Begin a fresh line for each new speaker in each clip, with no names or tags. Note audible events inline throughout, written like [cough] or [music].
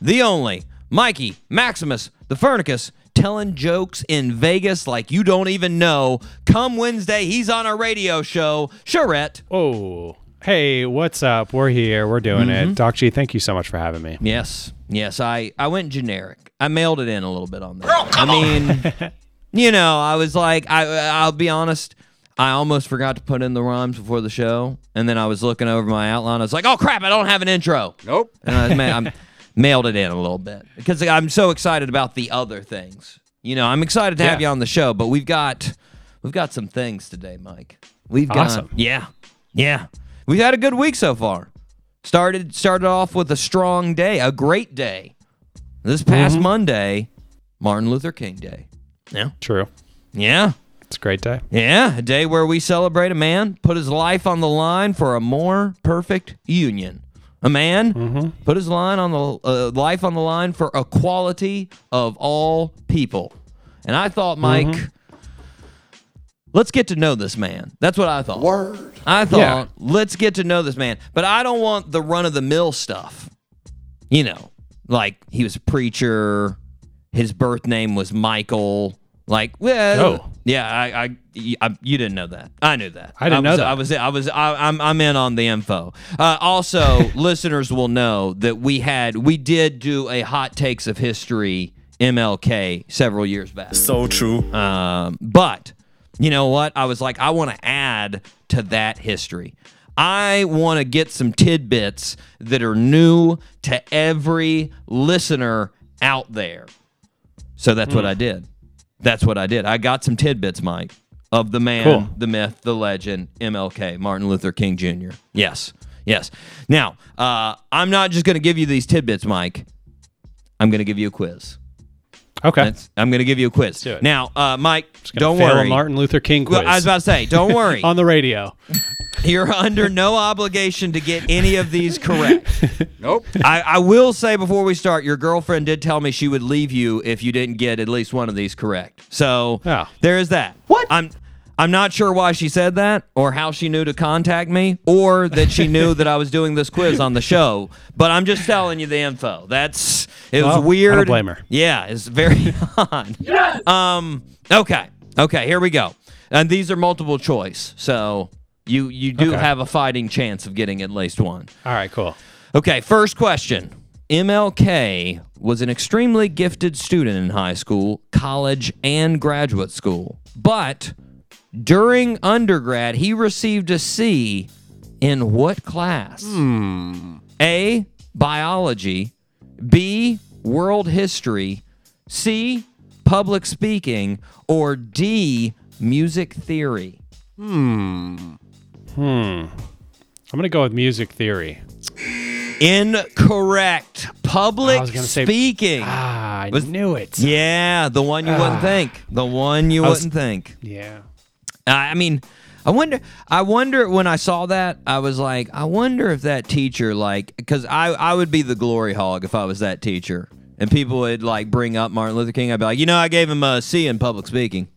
the only, Mikey Maximus, the Furnicus, telling jokes in Vegas like you don't even know. Come Wednesday, he's on our radio show. Charette.
Oh, hey, what's up? We're here. We're doing
Mm-hmm.
it. Doc G, thank you so much for having me.
Yes, yes, I, I went generic. I mailed it in a little bit on that. I mean, [laughs] you know, I was like, I, I'll be honest. I almost forgot to put in the rhymes before the show, and then I was looking over my outline. I was like, "Oh crap! I don't have an intro."
Nope.
And I ma- I'm, [laughs] mailed it in a little bit because I'm so excited about the other things. You know, I'm excited to have
Yeah.
you on the show, but we've got we've got some things today, Mike. We've got
Awesome.
yeah, yeah. We've had a good week so far. Started started off with a strong day, a great day. This past
Mm-hmm.
Monday, Martin Luther King Day. Yeah,
True.
yeah,
It's a great day.
yeah. A day where we celebrate a man put his life on the line for a more perfect union. A man
Mm-hmm.
put his line on the uh, life on the line for equality of all people. And I thought, Mike,
Mm-hmm.
let's get to know this man. That's what I thought. Word. I thought,
Yeah.
let's get to know this man. But I don't want the run of the mill stuff. You know, like he was a preacher. His birth name was Michael. Like, well,
Oh.
yeah, I, I, I- you didn't know that. I knew that.
I didn't know
was,
that.
I was, I was, I, I'm, I'm in on the info. Uh, also, [laughs] listeners will know that we had, we did do a hot takes of history MLK several years back.
So true.
Um, but you know what? I was like, I want to add to that history. I want to get some tidbits that are new to every listener out there. So that's what I did. That's what I did. I got some tidbits, Mike, of the man,
Cool.
the myth, the legend, MLK, Martin Luther King Jr. Yes, yes. Now, uh, I'm not just going to give you these tidbits, Mike. I'm going to give you a quiz.
Okay.
That's, I'm going to give you a quiz. Now, uh, Mike, don't worry.
Martin Luther King quiz
Well, I was about to say, don't worry. [laughs]
on the radio.
You're under no obligation to get any of these correct. [laughs]
Nope.
I, I will say before we start, your girlfriend did tell me she would leave you if you didn't get at least one of these correct. So
Oh.
there is that. What? I'm I'm not sure why she said that or how she knew to contact me or that she knew that I was doing this quiz on the show, but I'm just telling you the info. That's it was
Well, I don't
weird.
blame her.
Yeah, it's very [laughs] odd. Um okay. Okay, here we go. And these are multiple choice. So you you do
Okay.
have a fighting chance of getting at least one.
All right, cool.
Okay, first question. MLK was an extremely gifted student in high school, college, and graduate school. But during undergrad, he received a C in what class? Hmm. A. Biology. B. World history. C. Public speaking. Or D. Music theory. Hmm.
I'm gonna go with music theory.
Incorrect. Public
I was gonna say-
speaking.
Ah, I
Was-
knew it.
Yeah, the one you wouldn't think. The one you
was-
wouldn't think.
Yeah.
I I mean, I wonder. I wonder when I saw that, I was like, I wonder if that teacher, like, because I I would be the glory hog if I was that teacher, and people would like bring up Martin Luther King. I'd be like, you know, I gave him a C in public speaking.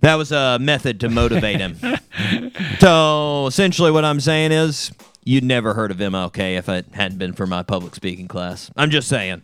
That was a method to motivate him. [laughs] so essentially, what I'm saying is, you'd never heard of MLK if it hadn't been for my public speaking class. I'm just saying.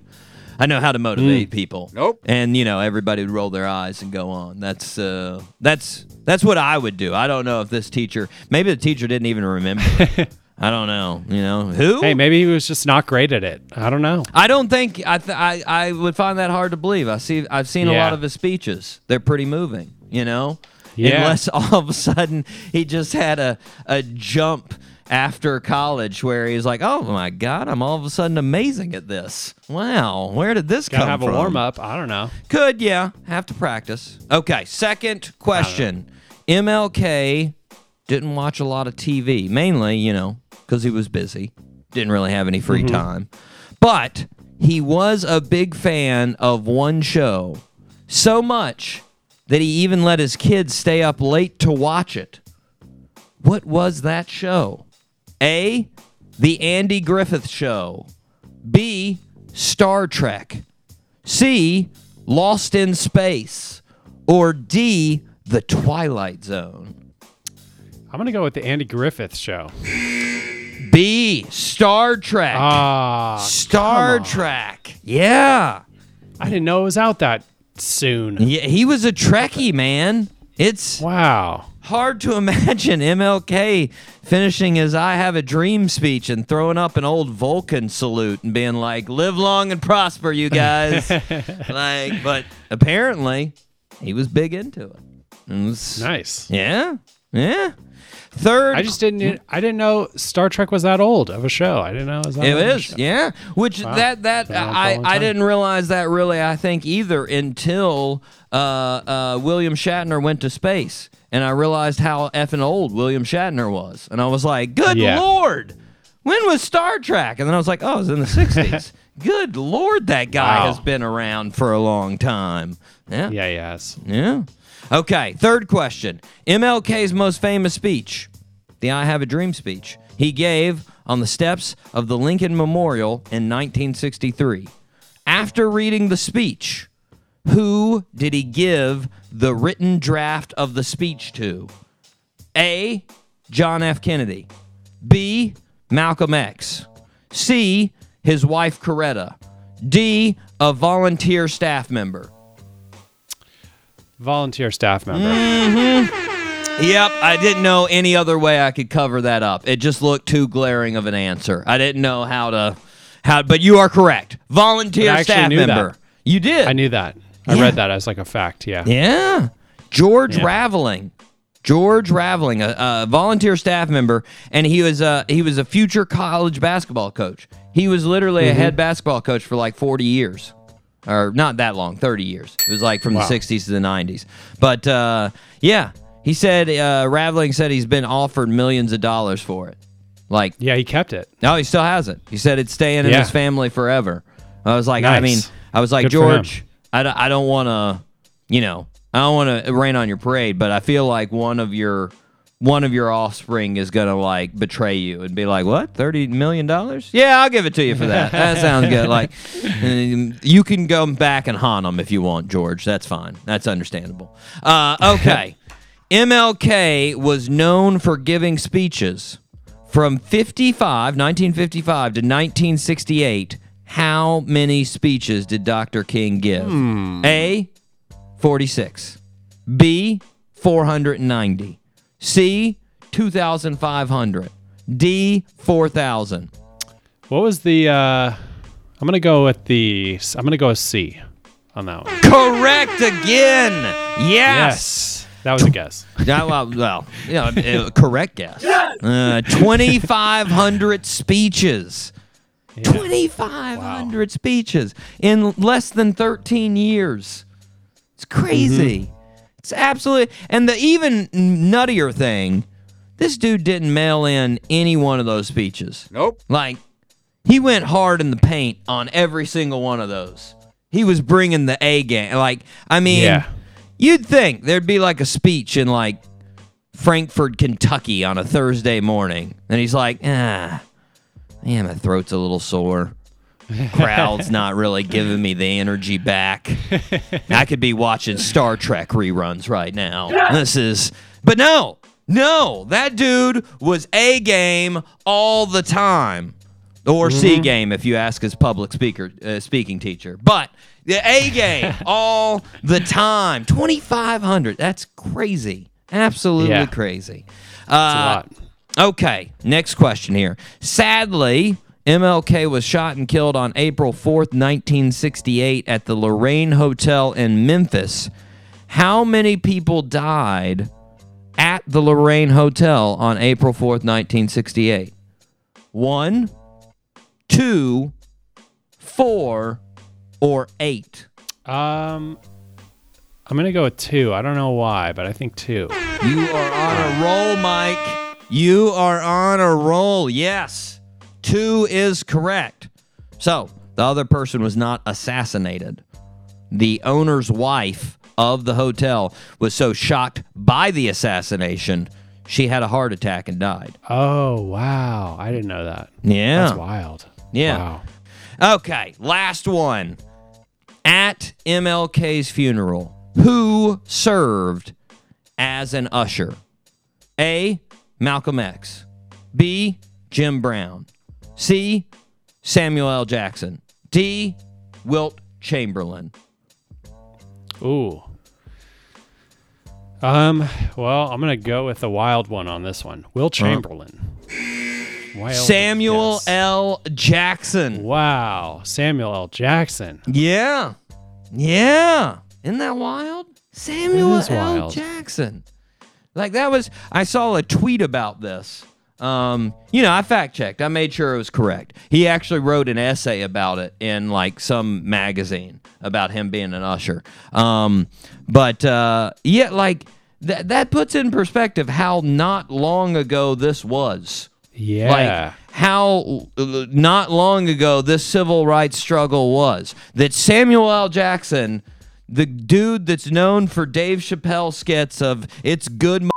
I know how to motivate people.
Nope.
And you know, everybody would roll their eyes and go on. That's uh that's that's what I would do. I don't know if this teacher maybe the teacher didn't even remember. [laughs] I don't know. You know who?
Hey, maybe he was just not great at it. I don't know.
I don't think I, th- I I would find that hard to believe. I see I've seen a lot of his speeches. They're pretty moving, you know?
Yeah.
Unless [laughs] all of a sudden he just had a a jump after college where he's like, "Oh my god, I'm all of a sudden amazing at this. Wow, where did this
Gotta
come
have
from?"
a warm up. I don't know.
Could, yeah. Have to practice. Okay, second question. MLK didn't watch a lot of TV, mainly, you know, because he was busy. Didn't really have any free mm-hmm. time. But he was a big fan of one show, so much that he even let his kids stay up late to watch it. What was that show? A. The Andy Griffith Show. B. Star Trek. C. Lost in Space. Or D. The Twilight Zone.
I'm gonna go with the Andy Griffith show.
B. Star Trek.
Ah,
Star. Trek. Yeah.
I didn't know it was out that soon.
Yeah, he was a Trekkie, man. It's
Wow.
hard to [laughs] imagine MLK finishing his I Have a Dream speech and throwing up an old Vulcan salute and being like, live long and prosper, you guys. [laughs] like, but apparently he was big into it. It was-
Nice.
Yeah. Yeah. Third
I just didn't. I didn't know Star Trek was that old of a show. I didn't know it was that
It
old
is, yeah. Which that that
Been around for a
I I didn't realize that really. I think either until uh, uh, William Shatner went to space, and I realized how effing old William Shatner was, and I was like, "Good
Yeah.
lord, when was Star Trek?" And then I was like, "Oh, it was in the '60s." [laughs] Good lord, that guy
Wow.
has been around for a long time. Yeah,
Yeah, yes.
yeah. Okay, third question. MLK's most famous speech, the I Have a Dream speech, he gave on the steps of the Lincoln Memorial in 1963. After reading the speech, who did he give the written draft of the speech to? A. John F. Kennedy. B. Malcolm X. C. His wife Coretta. D. A volunteer staff member.
Volunteer staff member.
Yep, I didn't know any other way I could cover that up. It just looked too glaring of an answer. I didn't know how to how but you are correct. Volunteer staff
knew that.
member. You did.
I knew that. I
Yeah.
read that as like a fact. Yeah.
Yeah. George
Yeah.
Raveling. George Raveling, a, a volunteer staff member, and he was a he was a future college basketball coach. He was literally
Mm-hmm.
a head basketball coach for like 40 years. Or not that long, 30 years. It was like from
Wow.
the 60s to the 90s. But uh, yeah, he said uh, Raveling said he's been offered millions of dollars for it. Like
Yeah, he kept it.
no, he still has it. He said it's staying in
Yeah.
his family forever. I was like, I mean, I was like,
Good.
George, I don't, I don't want to, you know, I don't want to rain on your parade, but I feel like one of your one of your offspring is gonna like betray you and be like, "What? Thirty million dollars? Yeah, I'll give it to you for that. [laughs] That sounds good. Like, um, you can go back and haunt them if you want, George. That's fine. That's understandable. Uh, okay, [laughs] MLK was known for giving speeches from 55, 1955 to 1968. How many speeches did Dr. King give? A, 46. B, 490. C, 2,500. D, 4,000.
What was the? uh I'm gonna go with the. I'm gonna go with C on that one.
Correct again. Yes.
That was a guess. [laughs]
Yeah, well, well, you know, uh, correct guess. Uh, 2,500 [laughs] speeches. 2,500 speeches in less than 13 years. It's crazy. It's absolutely. And the even nuttier thing, this dude didn't mail in any one of those speeches.
Nope.
Like, he went hard in the paint on every single one of those. He was bringing the A game. Like, I mean,
Yeah.
you'd think there'd be like a speech in like Frankfort, Kentucky on a Thursday morning. And he's like, ah, man, my throat's a little sore. [laughs] Crowd's not really giving me the energy back. I could be watching Star Trek reruns right now. This is, but no, no, that dude was A game all the time, or C game if you ask his public speaker uh, speaking teacher. But the A game [laughs] all the time, twenty five hundred. That's crazy, absolutely
Yeah.
crazy.
Lot.
Okay, next question here. Sadly, MLK was shot and killed on April 4th, 1968, at the Lorraine Hotel in Memphis. How many people died at the Lorraine Hotel on April 4th, 1968? One, two, four, or eight?
Um, I'm gonna go with two. I don't know why, but I think two.
You are on a roll, Mike. You are on a roll. Yes. Two is correct. So, The other person was not assassinated. The owner's wife of the hotel was so shocked by the assassination, she had a heart attack and died.
Oh wow, I didn't know that.
Yeah.
That's wild.
Yeah.
Wow.
Okay, last one. At MLK's funeral, who served as an usher? A. Malcolm X. B. Jim Brown. C. Samuel L. Jackson. D. Wilt Chamberlain.
Ooh. Um. Well, I'm gonna go with the wild one on this one. Will Chamberlain. Wild,
Samuel
yes.
L. Jackson.
Wow, Samuel L. Jackson.
Yeah. Yeah. Isn't that wild? Samuel L.
wild.
Jackson. Like that was I saw a tweet about this. Um, you know, I fact checked. I made sure it was correct. He actually wrote an essay about it in like some magazine about him being an usher. Um, but uh, yeah, like that that puts in perspective how not long ago this was.
Yeah.
Like how not long ago this civil rights struggle was. That Samuel L. Jackson, the dude that's known for Dave Chappelle skits of "It's good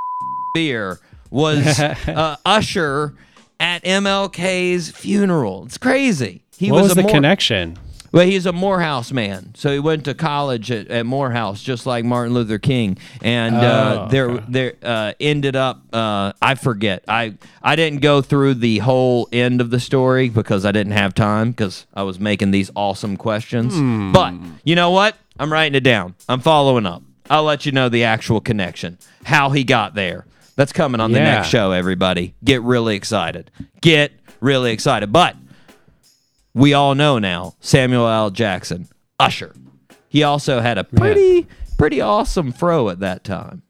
beer," was [laughs] uh, usher at MLK's funeral. It's crazy. He
what was,
a
the
Moore-
connection?
well, he's a Morehouse man, so he went to college at, at Morehouse, just like Martin Luther King, and uh,
Oh,
there
okay.
there uh, ended up. Uh, I forget. I I didn't go through the whole end of the story because I didn't have time because I was making these awesome questions.
Hmm.
But you know what? I'm writing it down. I'm following up. I'll let you know the actual connection, how he got there. That's coming on the next show. Everybody, get really excited. Get really excited. But we all know now Samuel L. Jackson, Usher. He also had a pretty pretty awesome fro at that time.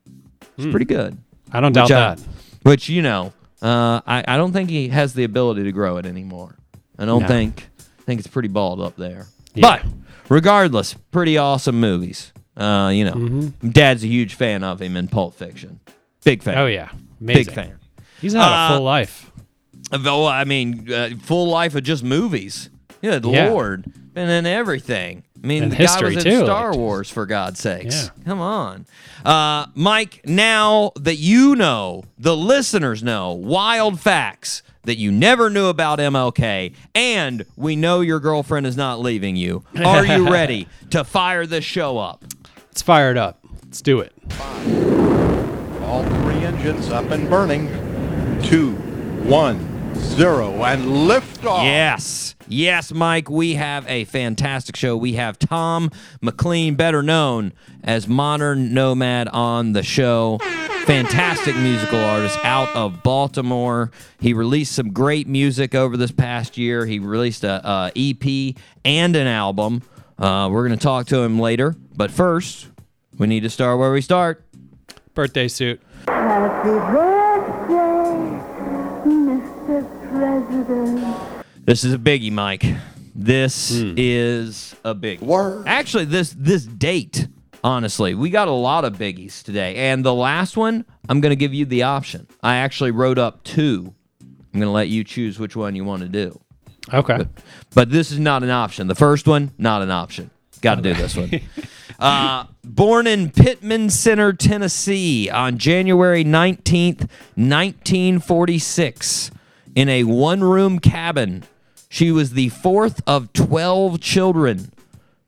It's pretty good.
I don't doubt
Which, uh,
that.
Which you know, uh, I I don't think he has the ability to grow it anymore. I don't
No.
think I think it's pretty bald up there.
Yeah.
But regardless, pretty awesome movies. Uh, you know,
Mm-hmm.
Dad's a huge fan of him in Pulp Fiction. Big fan.
Oh yeah, amazing.
big fan.
He's had
Uh,
a full life.
Well, I mean, uh, full life of just movies. Good
Yeah.
lord, and then everything. I mean,
And
the guy was in
too,
Star
like-
Wars for God's sakes.
Yeah.
Come on, uh, Mike. Now that you know, the listeners know wild facts that you never knew about MLK, and we know your girlfriend is not leaving you. Are you [laughs] ready to fire this show up?
Let's fire it up. Let's do it.
All three engines up and burning. Two, one, zero, and lift off.
Yes. Yes, Mike, we have a fantastic show. We have Tom McLean, better known as Modern Nomad, on the show. Fantastic musical artist out of Baltimore. He released some great music over this past year. He released a, a EP and an album. Uh, we're going to talk to him later. But first, we need to start where we start.
Birthday suit.
Happy birthday, Mr. President.
This is a biggie, Mike. This hmm. is a big
Word.
Actually, this this date, honestly, we got a lot of biggies today, and the last one, I'm going to give you the option. I actually wrote up two. I'm going to let you choose which one you want to do.
Okay.
But this is not an option. The first one, not an option. Got to do this one. [laughs] Uh, born in Pittman Center, Tennessee on January 19th, 1946, in a one room cabin. She was the fourth of 12 children.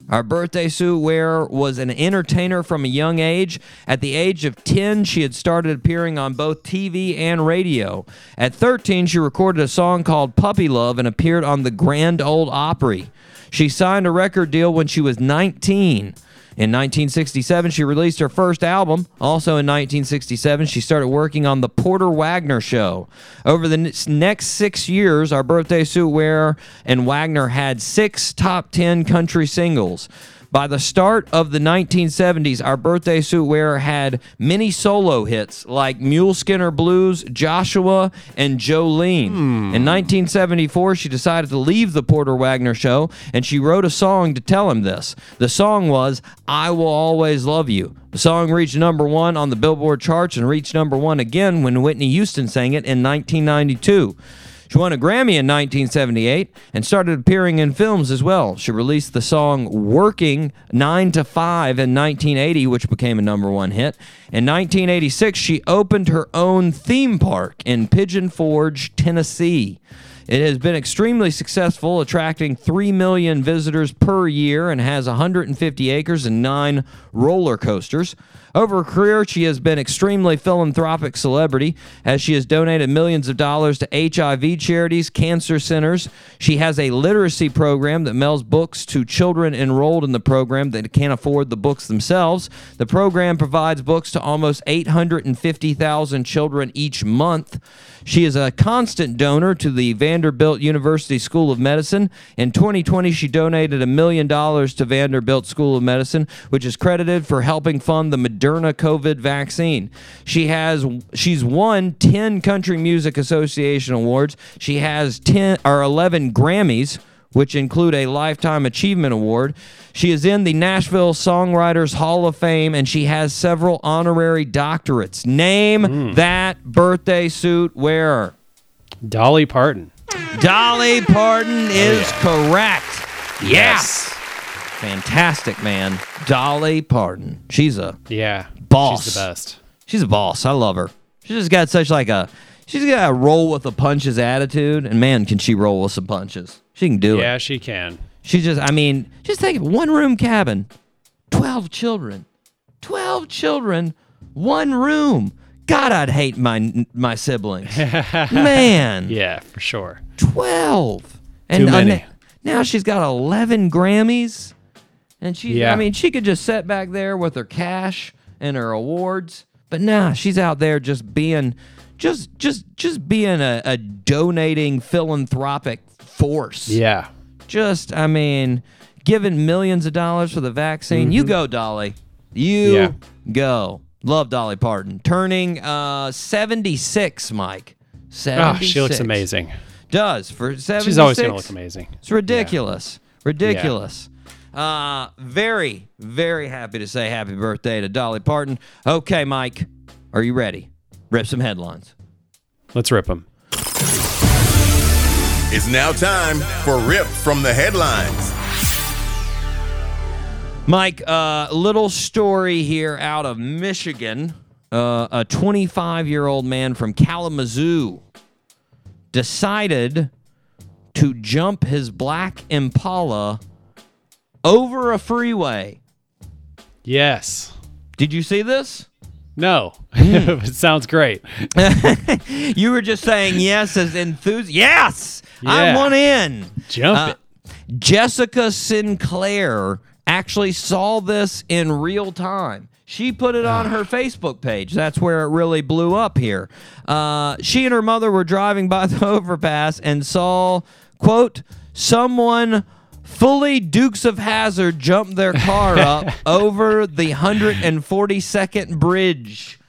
Our birthday suit wearer was an entertainer from a young age. At the age of 10, she had started appearing on both TV and radio. At 13, she recorded a song called Puppy Love and appeared on the Grand Old Opry. She signed a record deal when she was 19. In 1967, she released her first album. Also in 1967, she started working on The Porter Wagoner Show. Over the next six years, our birthday suit wearer and Wagoner had six top 10 country singles. By the start of the 1970s, our birthday suit wearer had many solo hits like Mule Skinner Blues, Joshua, and Jolene. Hmm. In 1974, she decided to leave the Porter Wagoner show and she wrote a song to tell him this. The song was I Will Always Love You. The song reached number one on the Billboard charts and reached number one again when Whitney Houston sang it in 1992. She won a Grammy in 1978 and started appearing in films as well. She released the song Working 9 to 5 in 1980, which became a number one hit. In 1986, she opened her own theme park in Pigeon Forge, Tennessee. It has been extremely successful, attracting 3 million visitors per year and has 150 acres and nine roller coasters. Over her career, she has been extremely philanthropic celebrity as she has donated millions of dollars to HIV charities, cancer centers. She has a literacy program that mails books to children enrolled in the program that can't afford the books themselves. The program provides books to almost 850,000 children each month. She is a constant donor to the Vanderbilt University School of Medicine. In 2020, she donated a million dollars to Vanderbilt School of Medicine, which is credited for helping fund the Moderna COVID vaccine. She has she's won 10 Country Music Association awards. She has 10 or 11 Grammys which include a Lifetime Achievement Award. She is in the Nashville Songwriters Hall of Fame and she has several honorary doctorates. Name hmm. that birthday suit wearer.
Dolly Parton.
Dolly Parton oh, is correct.
Yes.
Fantastic, man. Dolly Parton. She's a
Yeah.
Boss.
She's the best.
she's a boss. I love her. She just got such like a she's got a roll with the punches attitude, and man, can she roll with some punches. She can do it.
Yeah, she can.
She just, I mean, just think of one room cabin, 12 children, 12 children, one room. God, I'd hate my my siblings. [laughs] Man,
Yeah, for sure.
12. And
Too
uh,
many.
now she's got 11 Grammys. And she,
Yeah.
I mean, she could just sit back there with her cash and her awards. But nah, she's out there just being, just, just, just being a, a donating philanthropic force
Yeah.
just I mean, giving millions of dollars for the vaccine. You go, Dolly. You
Yeah.
go. Love Dolly Parton. Turning uh 76, Mike. 76.
Oh, she looks amazing.
Does for 76.
She's always going to look amazing.
It's ridiculous. Ridiculous. Uh very very happy to say happy birthday to Dolly Parton. Okay, Mike. Are you ready? Rip some headlines.
Let's rip them.
It's now time for Rip from the Headlines.
Mike, uh, little story here out of Michigan. Uh, a 25 year old man from Kalamazoo decided to jump his black Impala over a freeway.
Yes.
Did you see this?
No.
Hmm. [laughs]
it sounds great. [laughs]
You were just saying yes as enthusiastic. Yes,
Yeah.
want in.
Jump
Uh,
it.
Jessica Sinclair actually saw this in real time. She put it on her Facebook page. That's where it really blew up here. Uh, she and her mother were driving by the [laughs] overpass and saw, quote, someone fully Dukes of Hazzard jump their car [laughs] up over the 142nd bridge.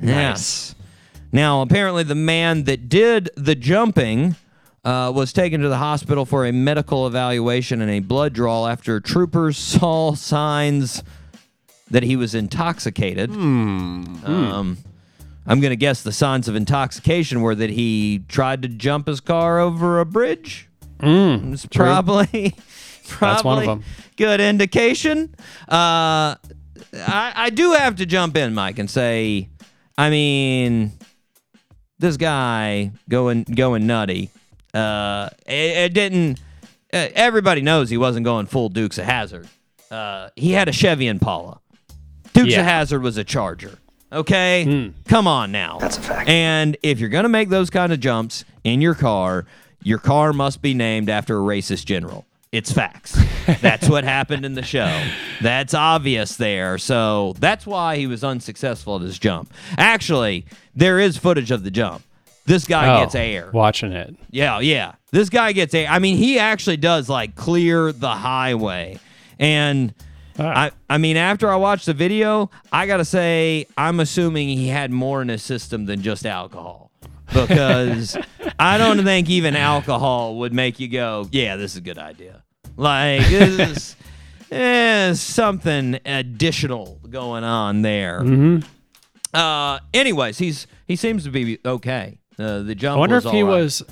Yes. Now, apparently, the man that did the jumping uh, was taken to the hospital for a medical evaluation and a blood draw after troopers [laughs] saw signs that he was intoxicated. Um, I'm going to guess the signs of intoxication were that he tried to jump his car over a bridge. it's probably, probably
one of them.
good indication. Uh, I, I do have to jump in, Mike, and say, I mean, this guy going going nutty. Uh, it, it didn't. Uh, everybody knows he wasn't going full Dukes of Hazzard. Uh, he had a Chevy Impala. Dukes
Yeah.
of Hazzard was a Charger. Okay, come on now. That's a fact. And if you're gonna make those kind of jumps in your car, your car must be named after a racist general. It's facts. That's what happened in the show. That's obvious there. So that's why he was unsuccessful at his jump. Actually, there is footage of the jump. This guy
Oh,
gets air.
Watching it.
Yeah, yeah. This guy gets air. I mean, he actually does like clear the highway. And. I, I mean, after I watched the video, I gotta say, I'm assuming he had more in his system than just alcohol. Because I don't think even alcohol would make you go, yeah, this is a good idea. Like this is [laughs] eh, something additional going on there. Uh, anyways, he's he seems to be okay. Uh, the jump.
I wonder if he
right.
was.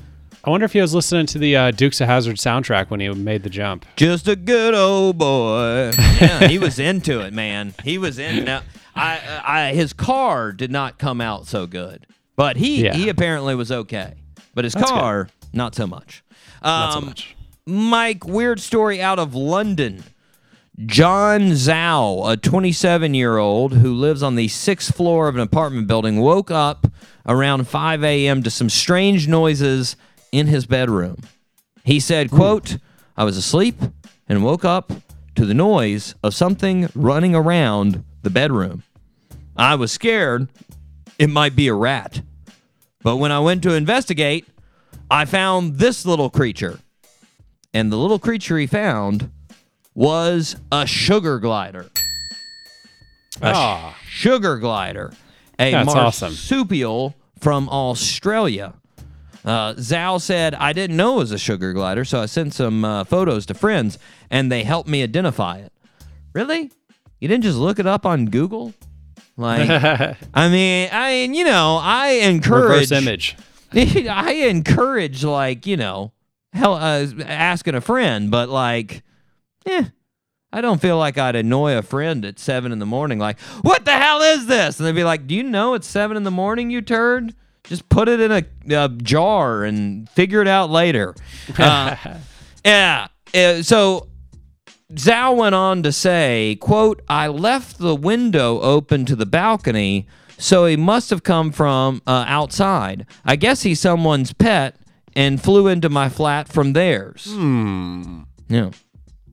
I wonder if he was listening to the uh, Dukes of Hazzard soundtrack when he made the jump.
Just a good old boy. yeah, he was into it, man. He was in. Now, I, I, his car did not come out so good, but he
Yeah.
he apparently was okay. But his
That's
car, not so much. Um,
Not so much.
Mike, weird story out of London. John Zhao, a 27 year old who lives on the sixth floor of an apartment building, woke up around 5 a.m. to some strange noises in his bedroom. He said, quote, I was asleep and woke up to the noise of something running around the bedroom. I was scared it might be a rat. But when I went to investigate, I found this little creature. And the little creature he found was a sugar glider. A
Ah.
sugar glider. A
That's awesome.
marsupial from Australia. Uh, Zhao said, I didn't know it was a sugar glider, so I sent some uh, photos to friends and they helped me identify it. Really? You didn't just look it up on Google? Like, [laughs] I mean, I mean, you know, I encourage
Reverse image. [laughs]
I encourage like you know, hell, uh, asking a friend, but like, eh, I don't feel like I'd annoy a friend at seven in the morning. Like, what the hell is this? And they'd be like, Do you know it's seven in the morning? You turd. Just put it in a, a jar and figure it out later. [laughs] Uh, yeah. Uh, so Zhao went on to say, quote, I left the window open to the balcony, so he must have come from uh, outside. I guess he's someone's pet and flew into my flat from theirs. Hmm. Yeah.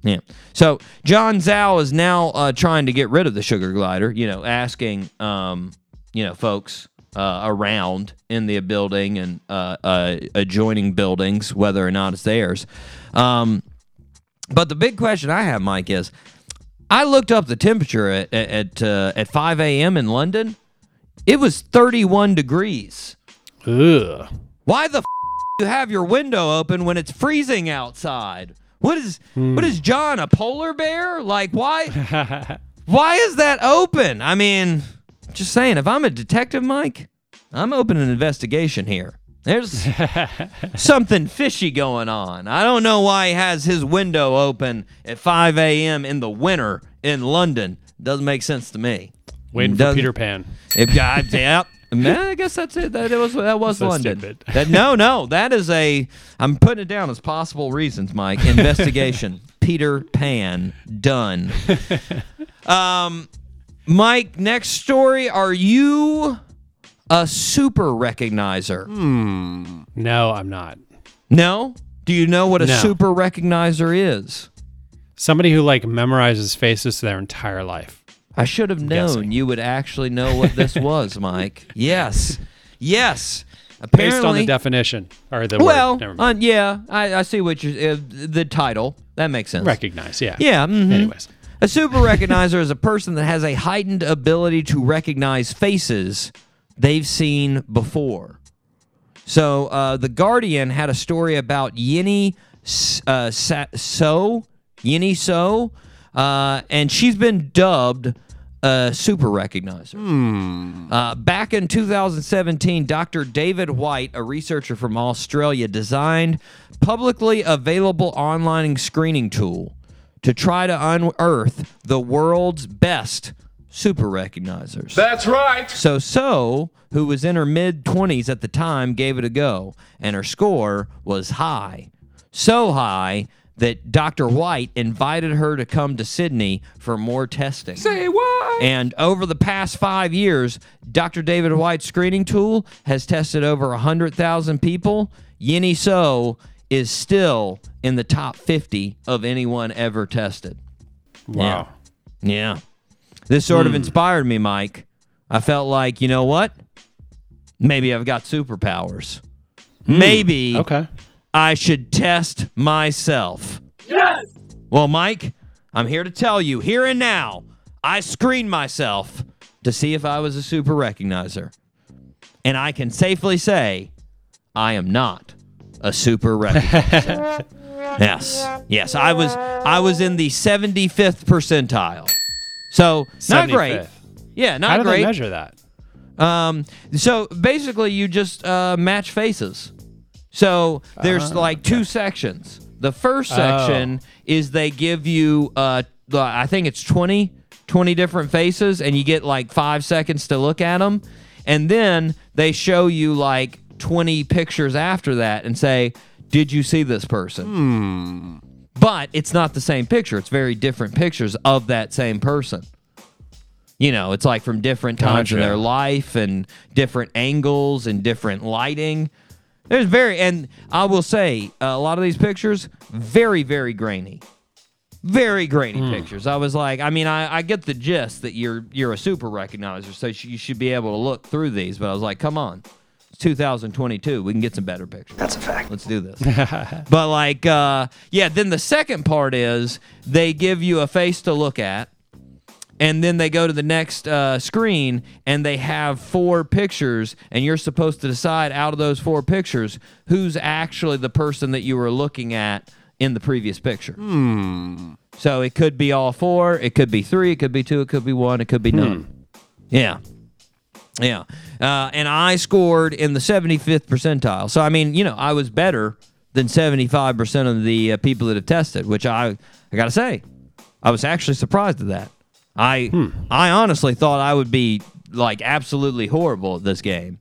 Yeah. So John Zhao is now uh, trying to get rid of the sugar glider, you know, asking, um, you know, folks uh, around in the building and uh, uh, adjoining buildings whether or not it's theirs. Um, but the big question I have, Mike, is I looked up the temperature at at uh, at 5 a.m. in London. It was 31 degrees.
Ugh.
Why the f- you have your window open when it's freezing outside? What is what is John a polar bear? Like why [laughs] why is that open? I mean, just saying. If I'm a detective, Mike, I'm opening an investigation here. There's [laughs] something fishy going on. I don't know why he has his window open at 5 a.m. in the winter in London. Doesn't make sense to me.
Waiting for
Doesn't-
Peter Pan.
it, God, yep. Man, I guess that's it. That it was that was [laughs]
So
London.
stupid.
That, no, no, that is a. I'm putting it down as possible reasons, Mike. [laughs] Investigation. Peter Pan done. Um, Mike. Next story. Are you a super recognizer?
No, I'm not.
No. Do you know what a
No.
super recognizer is?
Somebody who like memorizes faces their entire life.
I should have known
guessing.
you would actually know what this [laughs] was, Mike. Yes. Yes.
Apparently, Based on the definition or the
Well,
word. Never mind.
uh, yeah, I, I see what you're. Uh, the title that makes sense.
recognize. Yeah.
Yeah. mhm.
Anyways.
a super recognizer is a person that has a heightened ability to recognize faces they've seen before. So, uh, the Guardian had a story about Yini S- uh, So, Yini So, uh, and she's been dubbed a super recognizer. Uh, back in 2017, Dr. David White, a researcher from Australia, designed publicly available online screening tool to try to unearth the world's best super recognizers.
That's right.
So So, who was in her mid 20s at the time, gave it a go, and her score was high. So high that Dr. White invited her to come to Sydney for more testing.
Say what?
And over the past five years, Dr. David White's screening tool has tested over 100,000 people. Yini So is still in the top 50 of anyone ever tested.
Wow.
Yeah. This sort of hmm. inspired me, Mike. I felt like, you know what? Maybe I've got superpowers. Hmm. Maybe
Okay.
I should test myself. Yes! Well, Mike, I'm here to tell you, here and now, I screened myself to see if I was a super recognizer. And I can safely say I am not a super recognizer. [laughs] yes. Yes, I was I was in the 75th percentile. So, not great. Yeah, not
How do
great.
they measure that?
Um, so basically, you just uh, match faces. So there's like two sections. The first section is they give you, uh, the- I think it's 20, 20 different faces, and you get like five seconds to look at them. And then they show you like 20 pictures after that and say, Did you see this person? But it's not the same picture. It's very different pictures of that same person. You know, it's like from different times in their life and different angles and different lighting. There's very, and I will say, a lot of these pictures, very, very grainy. Very grainy
Hmm.
pictures. I was like, I mean, I, I get the gist that you're you're a super recognizer, so sh- you should be able to look through these. But I was like, come on, 2022. We can get some better pictures. That's a fact. Let's do this. [laughs] but like, uh, yeah. Then the second part is they give you a face to look at, and then they go to the next uh, screen and they have four pictures and you're supposed to decide out of those four pictures who's actually the person that you were looking at in the previous picture Hmm. so it could be all four it could be three it could be two it could be one it could be none yeah yeah uh, and i scored in the 75th percentile so i mean you know i was better than 75% of the uh, people that have tested which i i gotta say I was actually surprised at that. I I honestly thought I would be like absolutely horrible at this game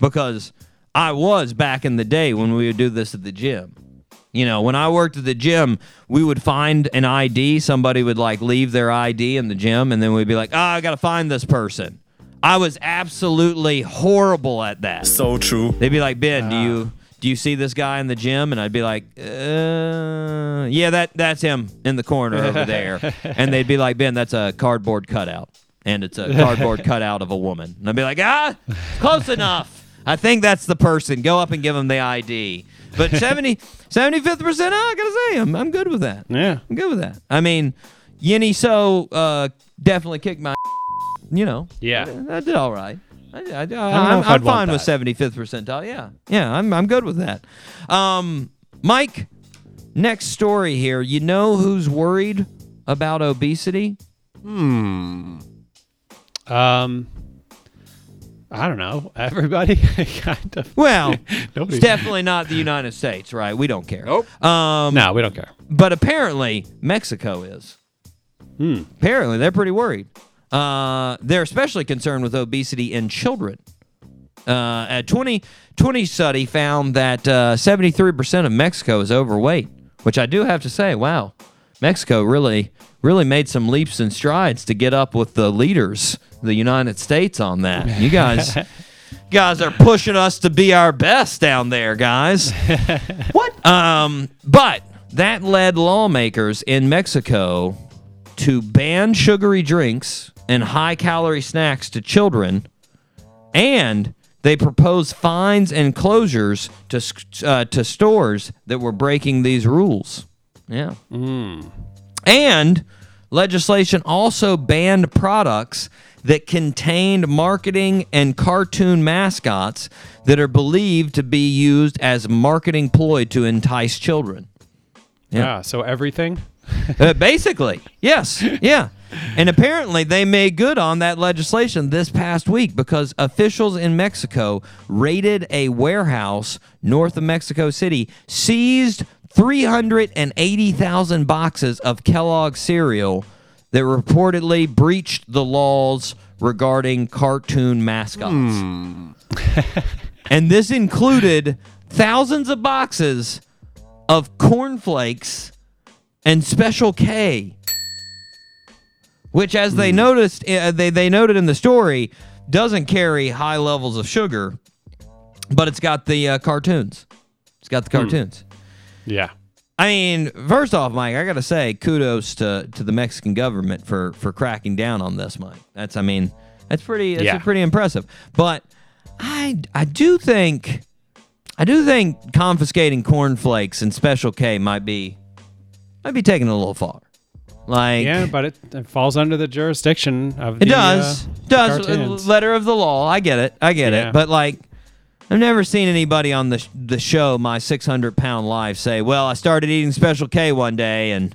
because I was back in the day when we would do this at the gym. You know, when I worked at the gym, we would find an ID. Somebody would like leave their ID in the gym, and then we'd be like, "Oh, I gotta find this person." I was absolutely horrible at that.
So true.
They'd be like, Ben, do you do you see this guy in the gym? And I'd be like, uh, yeah, that that's him in the corner over [laughs] there. and they'd be like, Ben, that's a cardboard cutout, and it's a cardboard [laughs] cutout of a woman. And I'd be like, ah, close enough. I think that's the person. Go up and give him the ID. But [laughs] 70, 75th percent, I gotta say, I'm, I'm good with that.
Yeah.
I'm good with that. I mean, Yinny So uh, definitely kicked my. You know,
Yeah.
I did all right. I, I, I,
know
I'm, I'm fine with 75th percentile. Yeah, yeah, I'm I'm good with that. Um, Mike, next story here. You know who's worried about obesity? Hmm.
Um, I don't know. [laughs] Everybody [laughs] kind of.
Well, [laughs] it's definitely not the United States, right? We don't care.
Nope.
Um,
No, we don't care.
but apparently Mexico is. Hmm. Apparently, they're pretty worried. Uh, they're especially concerned with obesity in children. Uh, a 2020 study found that uh, 73% of Mexico is overweight, which I do have to say, wow, Mexico really, really made some leaps and strides to get up with the leaders, the United States, on that. You guys, [laughs] guys are pushing us to be our best down there, guys. what? Um, but that led lawmakers in Mexico to ban sugary drinks and high calorie snacks to children, and they proposed fines and closures to uh, to stores that were breaking these rules. Yeah. And legislation also banned products that contained marketing and cartoon mascots that are believed to be used as marketing ploy to entice children.
Yeah. so everything. [laughs]
Uh, basically, yes, yeah. And apparently, they made good on that legislation this past week because officials in Mexico raided a warehouse north of Mexico City, seized 380,000 boxes of Kellogg cereal that reportedly breached the laws regarding cartoon mascots. [laughs] and this included thousands of boxes of cornflakes and Special K, which, as they noticed, uh, they they noted in the story, doesn't carry high levels of sugar, but it's got the uh, cartoons. It's got the cartoons.
Yeah.
I mean, first off, Mike, I gotta say kudos to to the Mexican government for for cracking down on this, Mike. That's I mean, that's pretty that's
Yeah.
pretty impressive. But I I do think I do think confiscating cornflakes and Special K might be might be taking it a little far. Like
Yeah, but it, it falls under the jurisdiction of
it
the,
does
uh,
does
cartoons.
letter of the law. I get it. I get
Yeah.
it. But like. I've never seen anybody on the sh- the show My 600 Pound Life say, "Well, I started eating Special K one day, and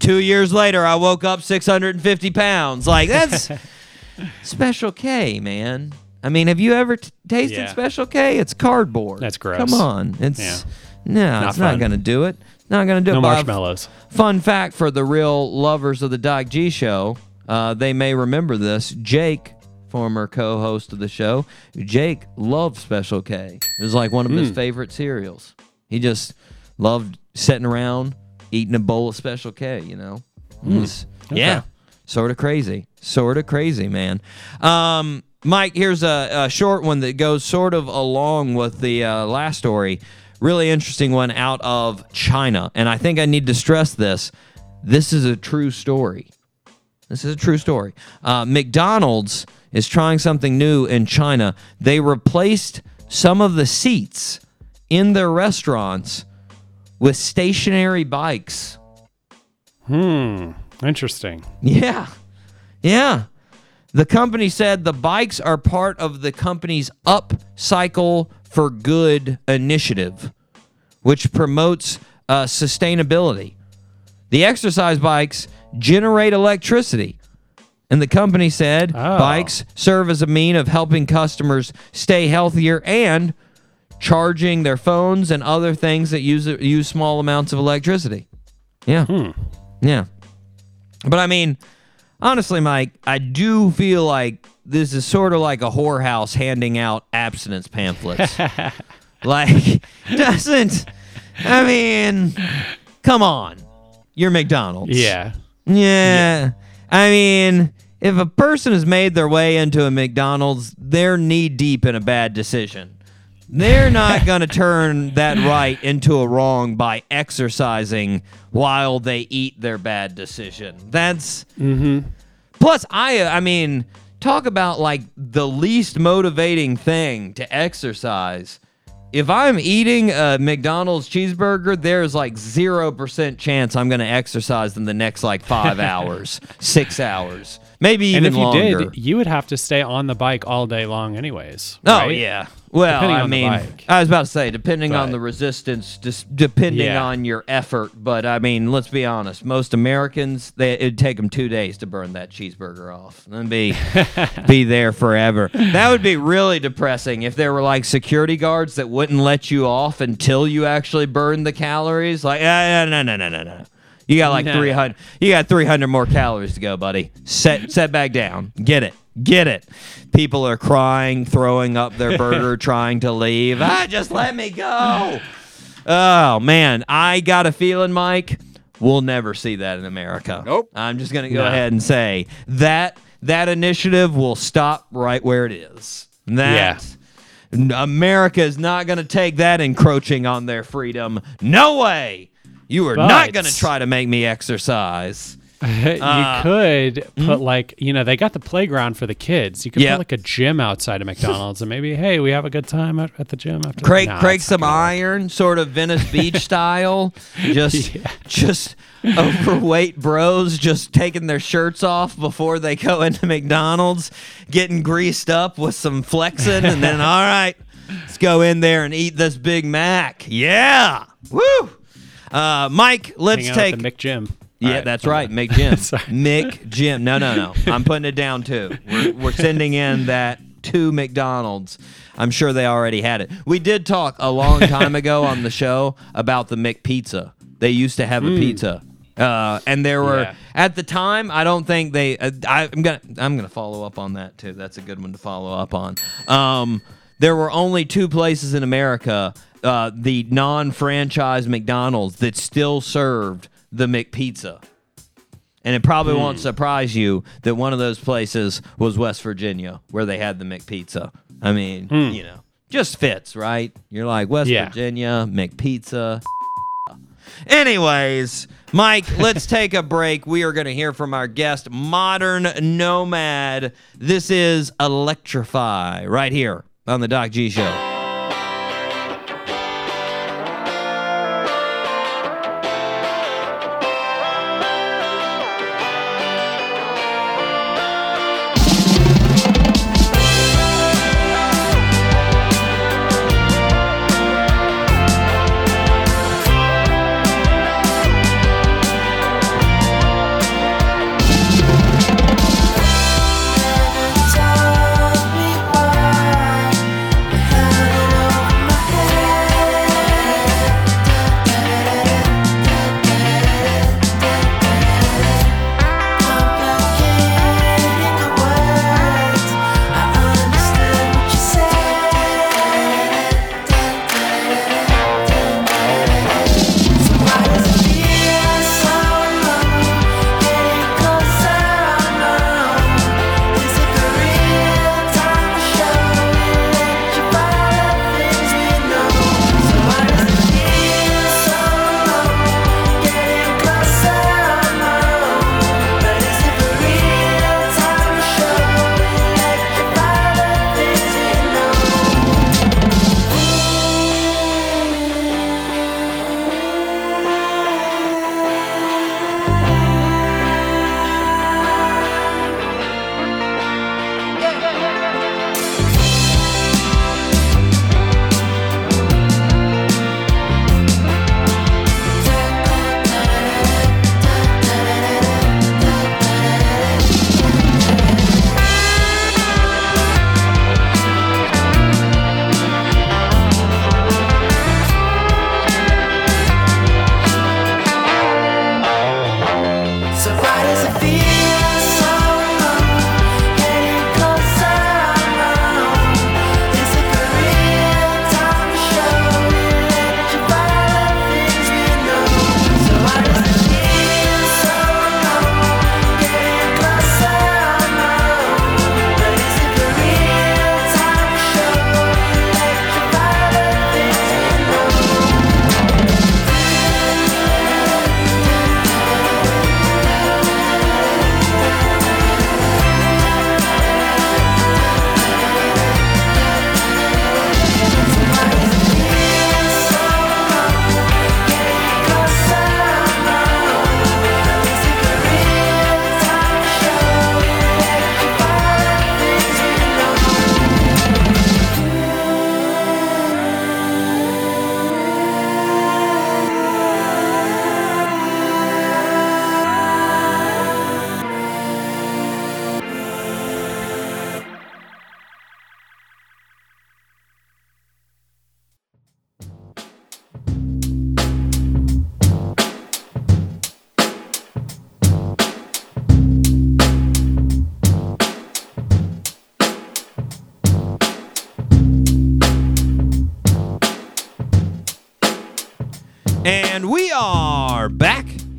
two years later, I woke up 650 pounds." Like that's [laughs] Special K, man. I mean, have you ever t- tasted
Yeah.
Special K? It's cardboard.
That's gross.
Come on, it's
Yeah.
no,
Not
it's not gonna do it. Not gonna do
No
it. I've-
marshmallows.
Fun fact for the real lovers of the Doc G show, uh, they may remember this. Jake, former co-host of the show, Jake loved Special K. It was like one of
Hmm.
his favorite cereals. He just loved sitting around eating a bowl of Special K. You know,
Hmm.
It was- yeah, sort of crazy, sort of crazy, man. Um, Mike, here's a, a short one that goes sort of along with the uh, last story. Really interesting one out of China. And I think I need to stress this. This is a true story. This is a true story. Uh, McDonald's is trying something new in China. They replaced some of the seats in their restaurants with stationary bikes.
Hmm. Interesting.
Yeah. Yeah. The company said the bikes are part of the company's Up Cycle for Good initiative, which promotes uh, sustainability. The exercise bikes generate electricity. And the company said
Oh.
bikes serve as a mean of helping customers stay healthier and charging their phones and other things that use use small amounts of electricity. Yeah. Yeah. But I mean, honestly, Mike, I do feel like this is sort of like a whorehouse handing out abstinence pamphlets. [laughs] like, doesn't, I mean, come on. You're McDonald's.
Yeah.
Yeah. I mean, if a person has made their way into a McDonald's, they're knee deep in a bad decision. They're not [laughs] going to turn that right into a wrong by exercising while they eat their bad decision. That's. Mm-hmm. Plus, I, I mean, talk about like the least motivating thing to exercise. If I'm eating a McDonald's cheeseburger, there's like 0% chance I'm going to exercise in the next like five [laughs] hours, six hours, maybe
And
even
if you
longer.
did, you would have to stay on the bike all day long, anyways.
Oh
right?
yeah. Well,
Depending
I
on the
mean,
bike.
I was about to say, depending on the resistance, just depending
Yeah.
on your effort. But I mean, let's be honest. Most Americans, they, it'd take them two days to burn that cheeseburger off and be [laughs] be there forever. That would be really depressing if there were like security guards that wouldn't let you off until you actually burned the calories. Like, ah, no, no, no, no, no. You got like
No.
300 you got 300 more calories to go, buddy. Set set back down. Get it. Get it. People are crying, throwing up their [laughs] burger, trying to leave. Ah, just let me go. Oh man, I got a feeling, Mike, we'll never see that in America.
Nope.
I'm just gonna go
No.
ahead and say that that initiative will stop right where it is. That America is not going to take that encroaching on their freedom. No way. You are not going to try to make me exercise. [laughs]
you
Uh,
could put like you know they got the playground for the kids. You could
Yep.
put like a gym outside of McDonald's and maybe hey we have a good time at, at the gym after.
Craig, Craig some
gonna work.
iron, sort of Venice Beach [laughs] style. Just, just overweight bros just taking their shirts off before they go into McDonald's, getting greased up with some flexing, and then [laughs] all right, let's go in there and eat this Big Mac. Yeah, woo. Uh, Mike, let's
Hang
take
McGym.
Yeah,
right,
that's right.
done.
McGym. [laughs] McGym. No, no, no. [laughs] I'm putting it down too. We're, we're sending in that to McDonald's. I'm sure they already had it. We did talk a long time ago on the show about the McPizza. They used to have a pizza. Uh, and there were
Yeah.
at the time. I don't think they. Uh, I, I'm gonna. I'm gonna follow up on that too. That's a good one to follow up on. Um, there were only two places in America, uh, the non-franchise McDonald's that still served the McPizza. And it probably won't
Hmm.
surprise you that one of those places was West Virginia, where they had the McPizza. I mean, you know, just fits, right? You're like West.
Yeah.
Virginia, McPizza. Anyways, Mike, [laughs] let's take a break. We are going to hear from our guest, Modern Nomad. This is Electrify right here on the Doc G Show.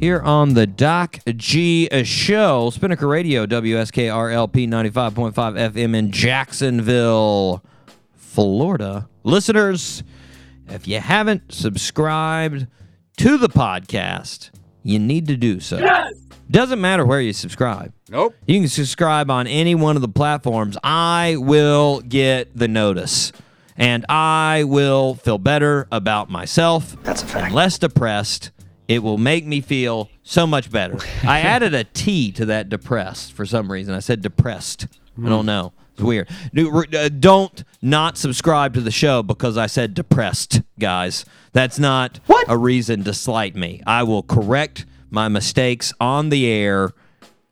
Here on the Doc G Show, Spinnaker Radio, WSKRLP 95.5 FM in Jacksonville, Florida. Listeners, if you haven't subscribed to the podcast, you need to do so. Yes! Doesn't matter where you subscribe.
Nope.
You can subscribe on any one of the platforms. I will get the notice. And I will feel better about myself. That's a fact. And less depressed. It will make me feel so much better. I [laughs] added a T to that depressed for some reason. I said depressed. I don't know. It's weird. Uh, Don't not subscribe to the show because I said depressed, guys. That's not a reason to slight me. I will correct my mistakes on the air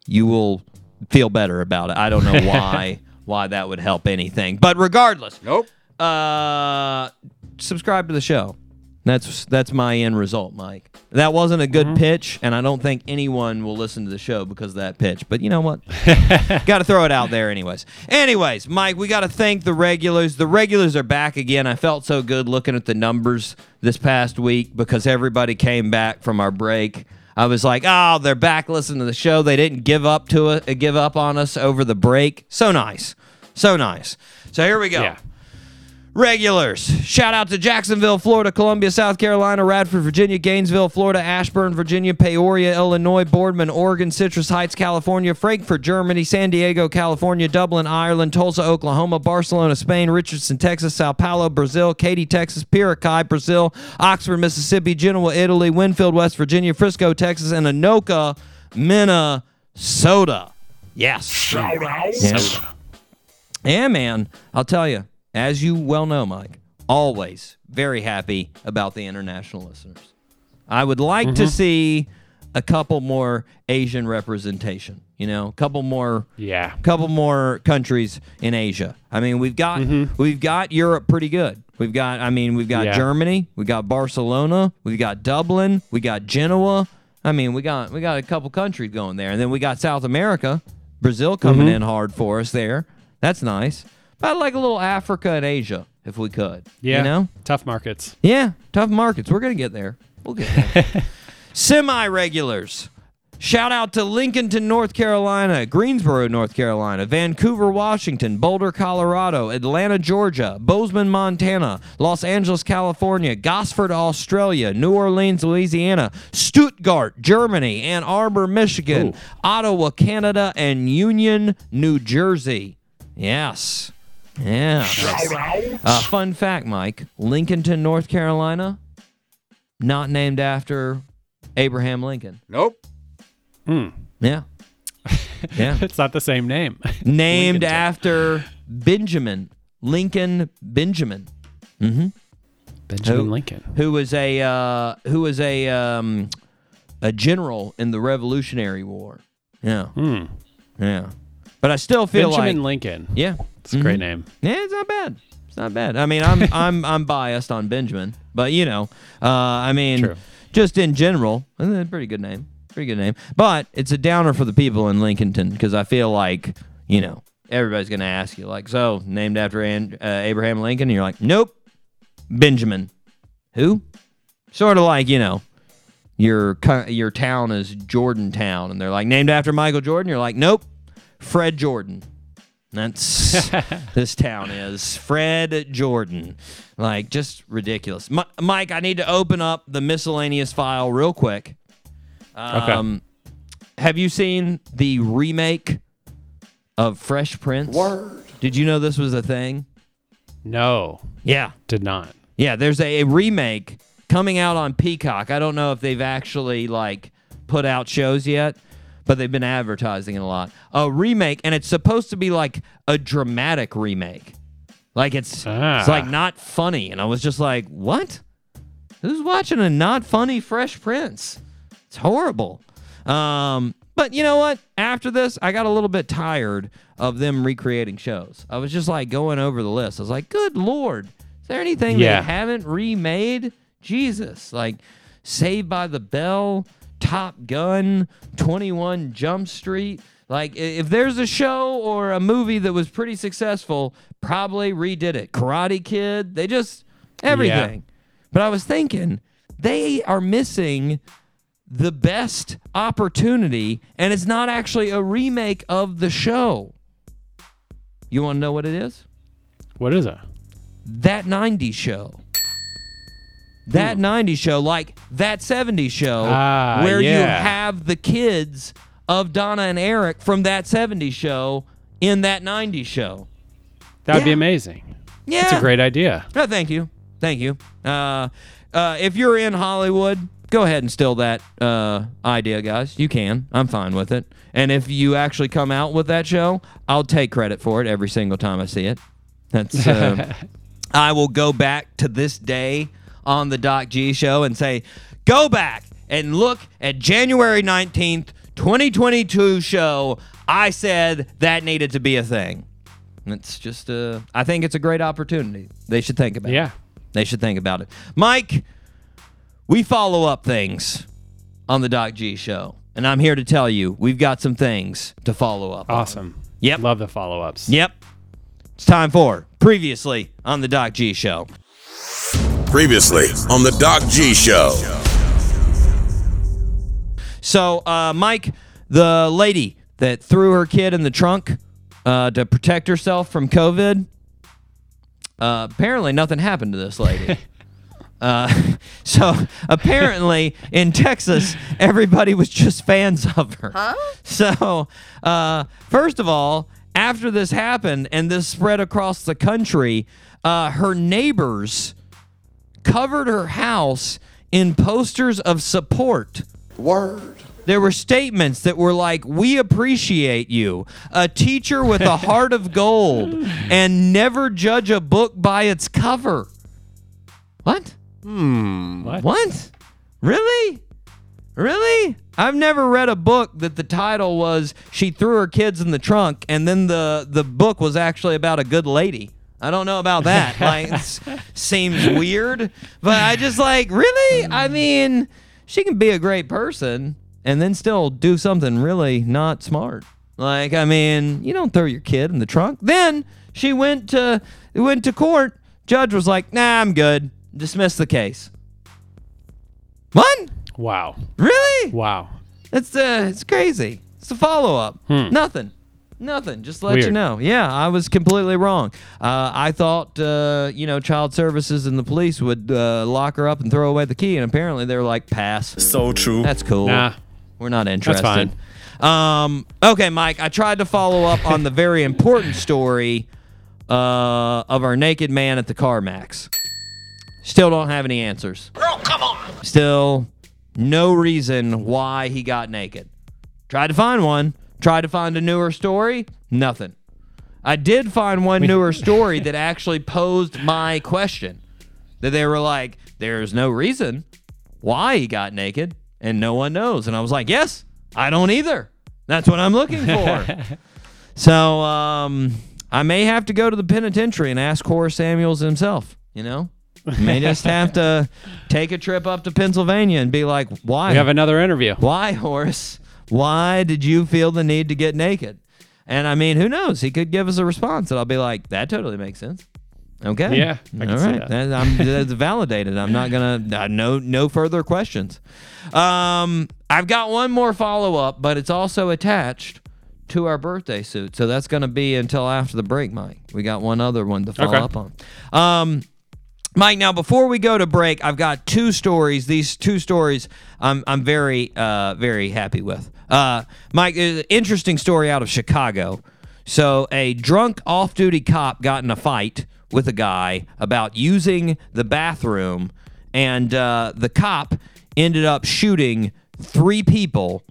you will feel better about it. I don't know [laughs] why why that would help anything. But regardless,
Nope.
uh subscribe to the show. That's that's my end result, Mike. That wasn't a good mm-hmm. pitch, and I don't think anyone will listen to the show because of that pitch. But you know what? [laughs] got to throw it out there, anyways. Anyways, Mike, we got to thank the regulars. The regulars are back again. I felt so good looking at the numbers this past week because everybody came back from our break. I was like, oh, they're back listening to the show. They didn't give up to it, give up on us over the break. So nice, so nice. So here we go.
Yeah.
Regulars. Shout out to Jacksonville, Florida, Columbia, South Carolina, Radford, Virginia, Gainesville, Florida, Ashburn, Virginia, Peoria, Illinois, Boardman, Oregon, Citrus Heights, California, Frankfurt, Germany, San Diego, California, Dublin, Ireland, Tulsa, Oklahoma, Barcelona, Spain, Richardson, Texas, Sao Paulo, Brazil, Katy, Texas, Piracai, Brazil, Oxford, Mississippi, Genoa, Italy, Winfield, West Virginia, Frisco, Texas, and Anoka, Minnesota. Yes. Shout Yes. Yeah, man. I'll tell you, as you well know, Mike, always very happy about the international listeners. I would like to mm-hmm. see a couple more Asian representation. You know, a couple more,
Yeah.
couple more countries in Asia. I mean, we've got mm-hmm. we've got Europe pretty good. We've got, I mean, we've got
Yeah.
Germany, We've got Barcelona, we've got Dublin, we got Genoa. I mean, we got we got a couple countries going there, and then we got South America, Brazil coming mm-hmm. in hard for us there. That's nice. I'd like a little Africa and Asia if we could.
Yeah.
you know,
Tough markets.
yeah, tough markets. We're gonna get there. We'll get there. [laughs] Semi regulars. Shout out to Lincolnton, North Carolina, Greensboro, North Carolina, Vancouver, Washington, Boulder, Colorado, Atlanta, Georgia, Bozeman, Montana, Los Angeles, California, Gosford, Australia, New Orleans, Louisiana, Stuttgart, Germany, Ann Arbor, Michigan, Ottawa, Canada, and Union, New Jersey. Yes. Yeah. Uh, fun fact, Mike Lincolnton, North Carolina, not named after Abraham Lincoln.
Nope.
Yeah. [laughs] Yeah.
It's not the same name. [laughs]
named
Lincolnton.
after Benjamin Lincoln Benjamin, Mm-hmm.
Benjamin
Who?
Lincoln.
who was a uh, who was a um, a general in the Revolutionary War. Yeah.
Hmm.
Yeah. But I still feel
Benjamin
like Benjamin
Lincoln.
yeah,
It's a great name.
Yeah, it's not bad. It's not bad. I mean, I'm I'm [laughs] I'm biased on Benjamin, but you know, uh, I mean,
True.
just in general, it's a pretty good name. pretty good name. But it's a downer for the people in Lincolnton because I feel like you know everybody's gonna ask you like, so named after An- uh, Abraham Lincoln, and you're like, nope, Benjamin. Who? Sort of like you know your your town is Jordan Town, and they're like named after Michael Jordan. You're like, nope, Fred Jordan. That's [laughs] this town is Fred Jordan. Like just ridiculous. Mi- Mike, I need to open up the miscellaneous file real quick. Um, Have you seen the remake of Fresh Prince? Word. Did you know this was a thing?
No,
Yeah.
did not.
Yeah, there's a, a remake coming out on Peacock. I don't know if they've actually like put out shows yet, but they've been advertising it a lot. A remake, and it's supposed to be like a dramatic remake. Like it's
Ah.
it's like not funny, and I was just like, what? Who's watching a not funny Fresh Prince? It's horrible. Um, but you know what? After this, I got a little bit tired of them recreating shows. I was just like going over the list. I was like, good lord, is there anything
Yeah.
they haven't remade? Jesus, like Saved by the Bell, Top Gun, 21 Jump Street. Like, if there's a show or a movie that was pretty successful, probably redid it. Karate Kid, they just, everything. But I was thinking, they are missing the best opportunity, and it's not actually a remake of the show. You want to know what it is?
What is it?
That 90s show. That 90s show, like that 70s show,
Ah,
where you have the kids of Donna and Eric from that 70s show in that 90s show.
That would be amazing.
Yeah.
It's a great idea.
No, thank you. Thank you. Uh, uh, if you're in Hollywood, go ahead and steal that uh, idea, guys. You can. I'm fine with it. And if you actually come out with that show, I'll take credit for it every single time I see it. That's. Uh, [laughs] I will go back to this day on the Doc G show and say, go back and look at January 19th, 2022 show. I said that needed to be a thing. It's just, a, I think it's a great opportunity. They should think about it.
Yeah.
They should think about it. Mike, we follow up things on the Doc G show. And I'm here to tell you, we've got some things to follow up. on.
Awesome.
Yep.
Love the follow ups.
Yep. It's time for previously on the Doc G show.
Previously on the Doc G Show.
So, uh, Mike, the lady that threw her kid in the trunk uh, to protect herself from COVID, uh, apparently nothing happened to this lady. [laughs] Uh, [laughs] so apparently in Texas, everybody was just fans of her. Huh? So, uh, first of all, after this happened and this spread across the country, uh, her neighbors covered her house in posters of support. Word. There were statements that were like, We appreciate you, a teacher with a heart of gold, and never judge a book by its cover. What? Hmm.
What?
What? Really? Really? I've never read a book that the title was She Threw Her Kids in the Trunk and then the, the book was actually about a good lady. I don't know about that. [laughs] like, it seems weird. But I just like, really? I mean, she can be a great person and then still do something really not smart. Like, I mean, you don't throw your kid in the trunk. Then she went to went to court. Judge was like, "Nah, I'm good. Dismiss the case." What?
Wow.
Really?
Wow.
It's uh, it's crazy. It's a follow up. Nothing. Nothing. Just to let you know. Yeah, I was completely wrong. Uh, I thought, uh, you know, child services and the police would uh, lock her up and throw away the key, and apparently they're like, pass.
So true.
That's cool.
Nah.
We're not interested.
That's fine.
Um, okay, Mike, I tried to follow up on the very important story uh, of our naked man at the CarMax. Still don't have any answers. Girl, come on. Still no reason why he got naked. Tried to find one. Tried to find a newer story. Nothing. I did find one [laughs] newer story that actually posed my question. That they were like, there's no reason why he got naked and no one knows. And I was like, yes, I don't either. That's what I'm looking for. [laughs] so um, I may have to go to the penitentiary and ask Horace Samuels himself. You know, You may just have to [laughs] take a trip up to Pennsylvania and be like, why?
We have another interview.
Why, Horace? Why did you feel the need to get naked? And I mean, who knows? He could give us a response and I'll be like, that totally makes sense. Okay.
Yeah, I can
All
see
right.
that.
I'm, [laughs] that's validated. I'm not gonna. Uh, no, no further questions. Um, I've got one more follow up, but it's also attached to our birthday suit, so that's gonna be until after the break, Mike. We got one other one to follow
Okay.
up on. Um, Mike, now before we go to break, I've got two stories. These two stories I'm I'm very uh very happy with. Uh Mike, an interesting story out of Chicago. So a drunk off-duty cop got in a fight with a guy about using the bathroom and uh, the cop ended up shooting three people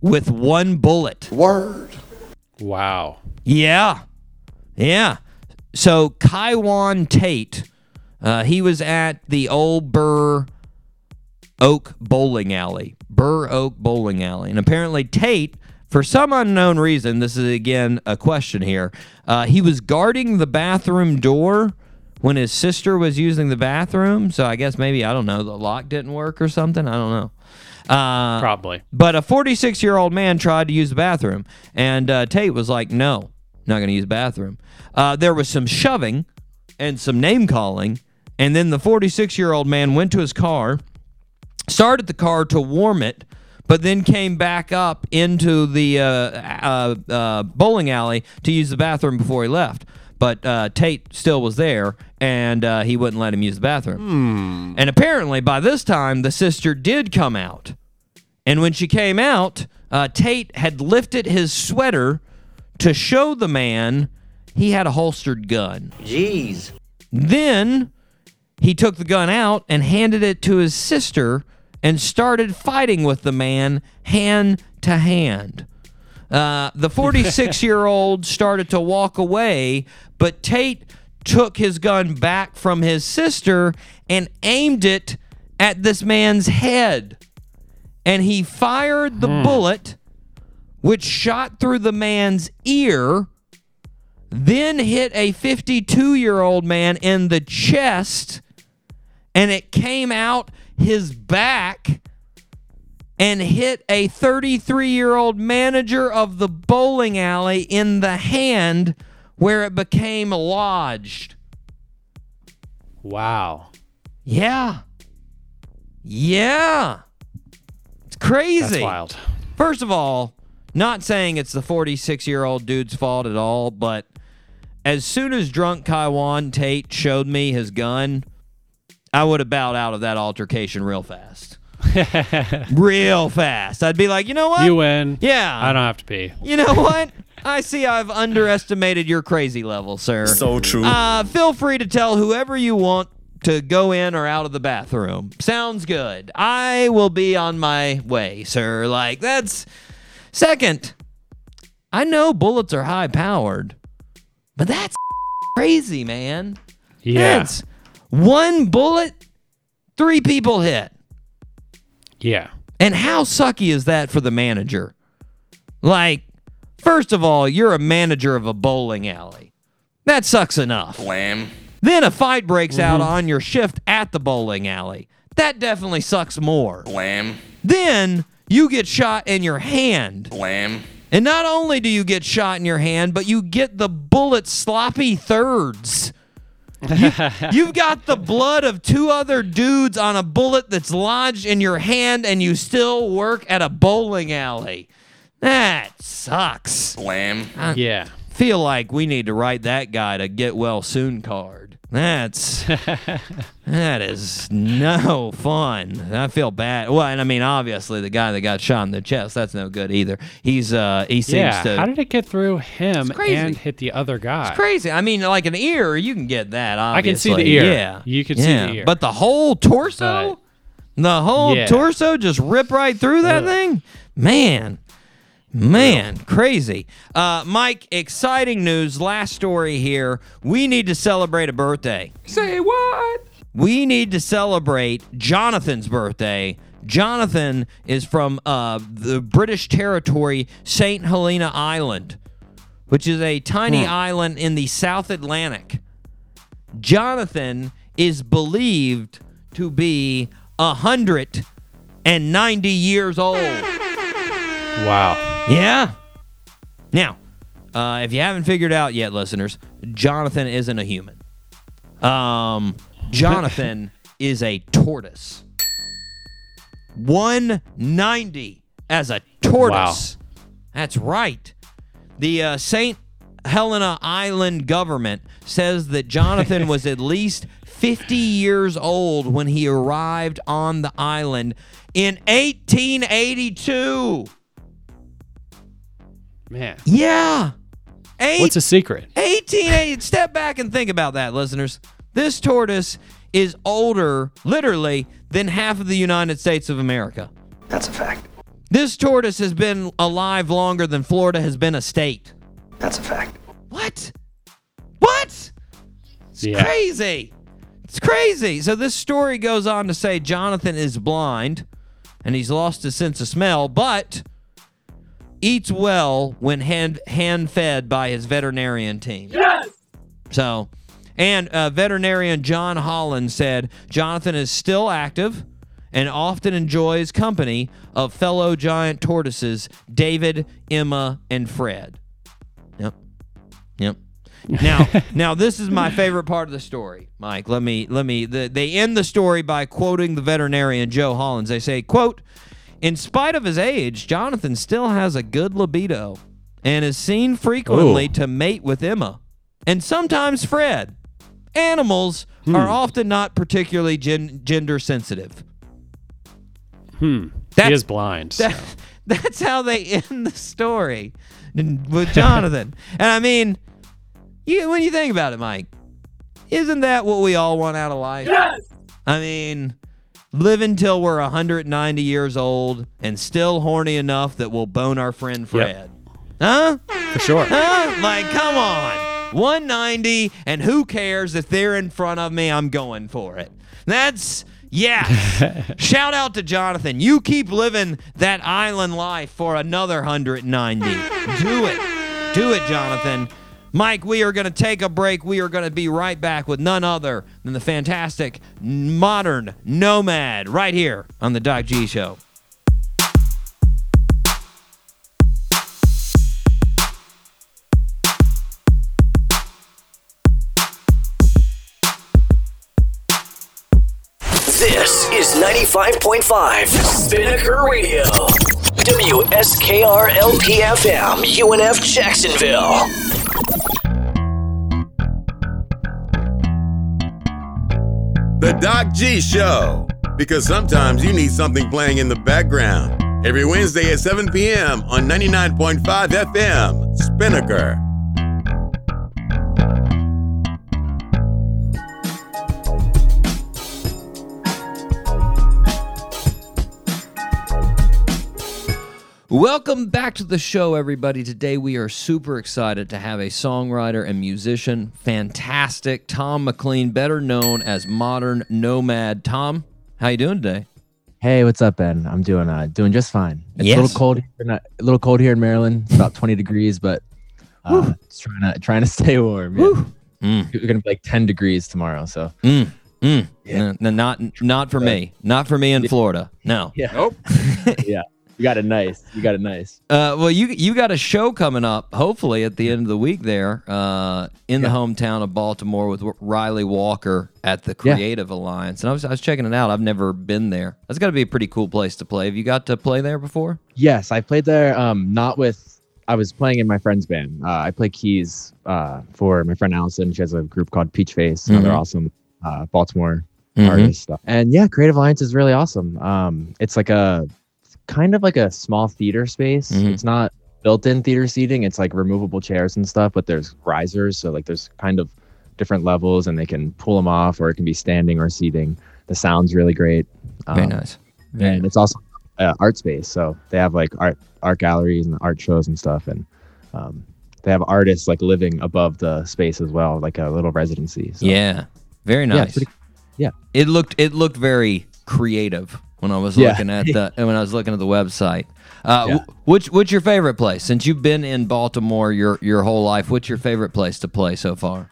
with one bullet. Word.
Wow.
Yeah. Yeah. So Kaiwan Tate, uh, he was at the old Burr Oak Bowling Alley. Burr Oak Bowling Alley. And apparently Tate, for some unknown reason, this is again a question here, uh, he was guarding the bathroom door when his sister was using the bathroom. So I guess maybe, I don't know, the lock didn't work or something. I don't know. Uh,
Probably.
but a 46 year old man tried to use the bathroom, and uh, Tate was like, no, not going to use the bathroom. Uh, there was some shoving and some name calling, and then the 46 year old man went to his car, started the car to warm it, but then came back up into the uh, uh, uh, bowling alley to use the bathroom before he left. But uh, Tate still was there, and uh, he wouldn't let him use the bathroom. And apparently, by this time, the sister did come out. And when she came out, uh, Tate had lifted his sweater to show the man he had a holstered gun.
Jeez.
Then he took the gun out and handed it to his sister and started fighting with the man hand to hand. Uh, the [laughs] 46 year old started to walk away, but Tate took his gun back from his sister and aimed it at this man's head. And he fired the bullet, which shot through the man's ear, then hit a 52 year old man in the chest, and it came out his back and hit a 33 year old manager of the bowling alley in the hand where it became lodged.
Wow.
Yeah. Yeah. It's crazy.
That's wild.
First of all, not saying it's the 46 year old dude's fault at all, but as soon as drunk Kaiwan Tate showed me his gun, I would have bowed out of that altercation real fast. [laughs] real fast. I'd be like, you know what?
You win.
Yeah.
I don't have to pee.
You know what? I see I've underestimated your crazy level, sir.
So true.
Uh, feel free to tell whoever you want to go in or out of the bathroom. Sounds good. I will be on my way, sir. Like, that's. Second, I know bullets are high powered, but that's [laughs] crazy, man.
Yeah.
That's one bullet, three people hit.
Yeah.
And how sucky is that for the manager? Like, first of all, you're a manager of a bowling alley. That sucks enough.
Wham.
Then a fight breaks out mm-hmm. on your shift at the bowling alley. That definitely sucks more.
Wham.
Then you get shot in your hand.
Wham.
And not only do you get shot in your hand, but you get the bullet sloppy thirds. You, you've got the blood of two other dudes on a bullet that's lodged in your hand, and you still work at a bowling alley. That sucks.
Wham.
Yeah.
Feel like we need to write that guy to get well soon card. That's [laughs] that is no fun. I feel bad. Well, and I mean, obviously, the guy that got shot in the chest, that's no good either. He's uh, he seems
Yeah.
to
How did it get through him and hit the other guy?
It's crazy. I mean, like an ear, you can get that. Obviously.
I can see the ear.
Yeah,
You can see
Yeah.
the ear.
But the whole torso, the whole
Yeah.
torso, just rip right through that
Ugh.
thing. Man, man, crazy. Uh, Mike, exciting news. Last story here. We need to celebrate a birthday.
Say what?
We need to celebrate Jonathan's birthday. Jonathan is from uh, the British territory, St. Helena Island, which is a tiny island in the South Atlantic. Jonathan is believed to be a hundred and ninety years old.
Wow.
Yeah. Now, uh, if you haven't figured out yet, listeners, Jonathan isn't a human. Um, [laughs] Jonathan is a tortoise. 190 as a tortoise. That's right. The uh, St. Helena Island government says that Jonathan [laughs] was at least 50 years old when he arrived on the island in 1882.
Man.
Yeah. Eight,
What's a secret?
1880. Step back and think about that, listeners. This tortoise is older, literally, than half of the United States of America.
That's a fact.
This tortoise has been alive longer than Florida has been a state.
That's a fact.
What? What? It's
Yeah.
crazy. It's crazy. So this story goes on to say Jonathan is blind and he's lost his sense of smell, but eats well when hand hand fed by his veterinarian team. Yes. So, and uh, veterinarian John Holland said Jonathan is still active and often enjoys company of fellow giant tortoises David, Emma, and Fred. Yep. Yep. Now, [laughs] now this is my favorite part of the story, Mike. Let me let me. The, they end the story by quoting the veterinarian Joe Hollins. They say, "quote In spite of his age, Jonathan still has a good libido and is seen frequently
Ooh.
to mate with Emma and sometimes Fred. Animals are often not particularly gen- gender sensitive.
Hmm.
That-
he is blind. so- [laughs]
that's how they end the story with Jonathan. and I mean, you, when you think about it, Mike, isn't that what we all want out of life? Yes. I mean, live until we're 190 years old and still horny enough that we'll bone our friend Fred. Huh?
For sure.
Huh? Like, come on. 190, and who cares if they're in front of me? I'm going for it. That's, yeah. [laughs] Shout out to Jonathan. You keep living that island life for another 190. Do it. Do it, Jonathan. Mike, we are going to take a break. We are going to be right back with none other than the fantastic modern nomad right here on the Doc G Show.
This is 95.5 Spinnaker Radio. WSKR LPFM, UNF Jacksonville.
The Doc G Show. Because sometimes you need something playing in the background. Every Wednesday at 7 p.m. on 99.5 FM, Spinnaker.
Welcome back to the show, everybody. Today we are super excited to have a songwriter and musician, fantastic Tom McLean, better known as Modern Nomad. Tom, how you doing today?
Hey, what's up, Ben? I'm doing uh doing just fine. It's
Yes.
a little cold, here in- a little cold here in Maryland. It's about 20 degrees, but uh, just trying to trying to stay warm. Yeah.
Mm.
It's gonna be like 10 degrees tomorrow. So
Mm. Mm. No, no, not not for me. Not for me in Florida. No.
yeah, nope. [laughs] yeah, you got it nice. You got it nice.
Uh, well, you you got a show coming up, hopefully at the end of the week there, uh, in the hometown of Baltimore with Riley Walker at the
Yeah.
Creative Alliance, and I was I was checking it out. I've never been there. That's got to be a pretty cool place to play. Have you got to play there before?
Yes, I played there. Um, not with. I was playing in my friend's band. Uh, I play keys uh, for my friend Allison. She has a group called Peach Face. Another
Mhm.
awesome uh, Baltimore
Mhm.
artist stuff. And yeah, Creative Alliance is really awesome. Um, it's like a kind of like a small theater space.
Mhm.
It's not built-in theater seating. It's like removable chairs and stuff, but there's risers, so like there's kind of different levels, and they can pull them off, or it can be standing or seating. The sound's really great.
Very
Um,
nice. Very
and it's also uh, art space, so they have like art art galleries and art shows and stuff, and um, they have artists like living above the space as well, like a little residency. So.
Yeah, very
Yeah,
nice.
pretty- yeah.
it looked it looked very creative when I was
Yeah.
looking at the when I was looking at the website. Uh,
Yeah.
which what's your favorite place since you've been in Baltimore your your whole life? What's your favorite place to play so far?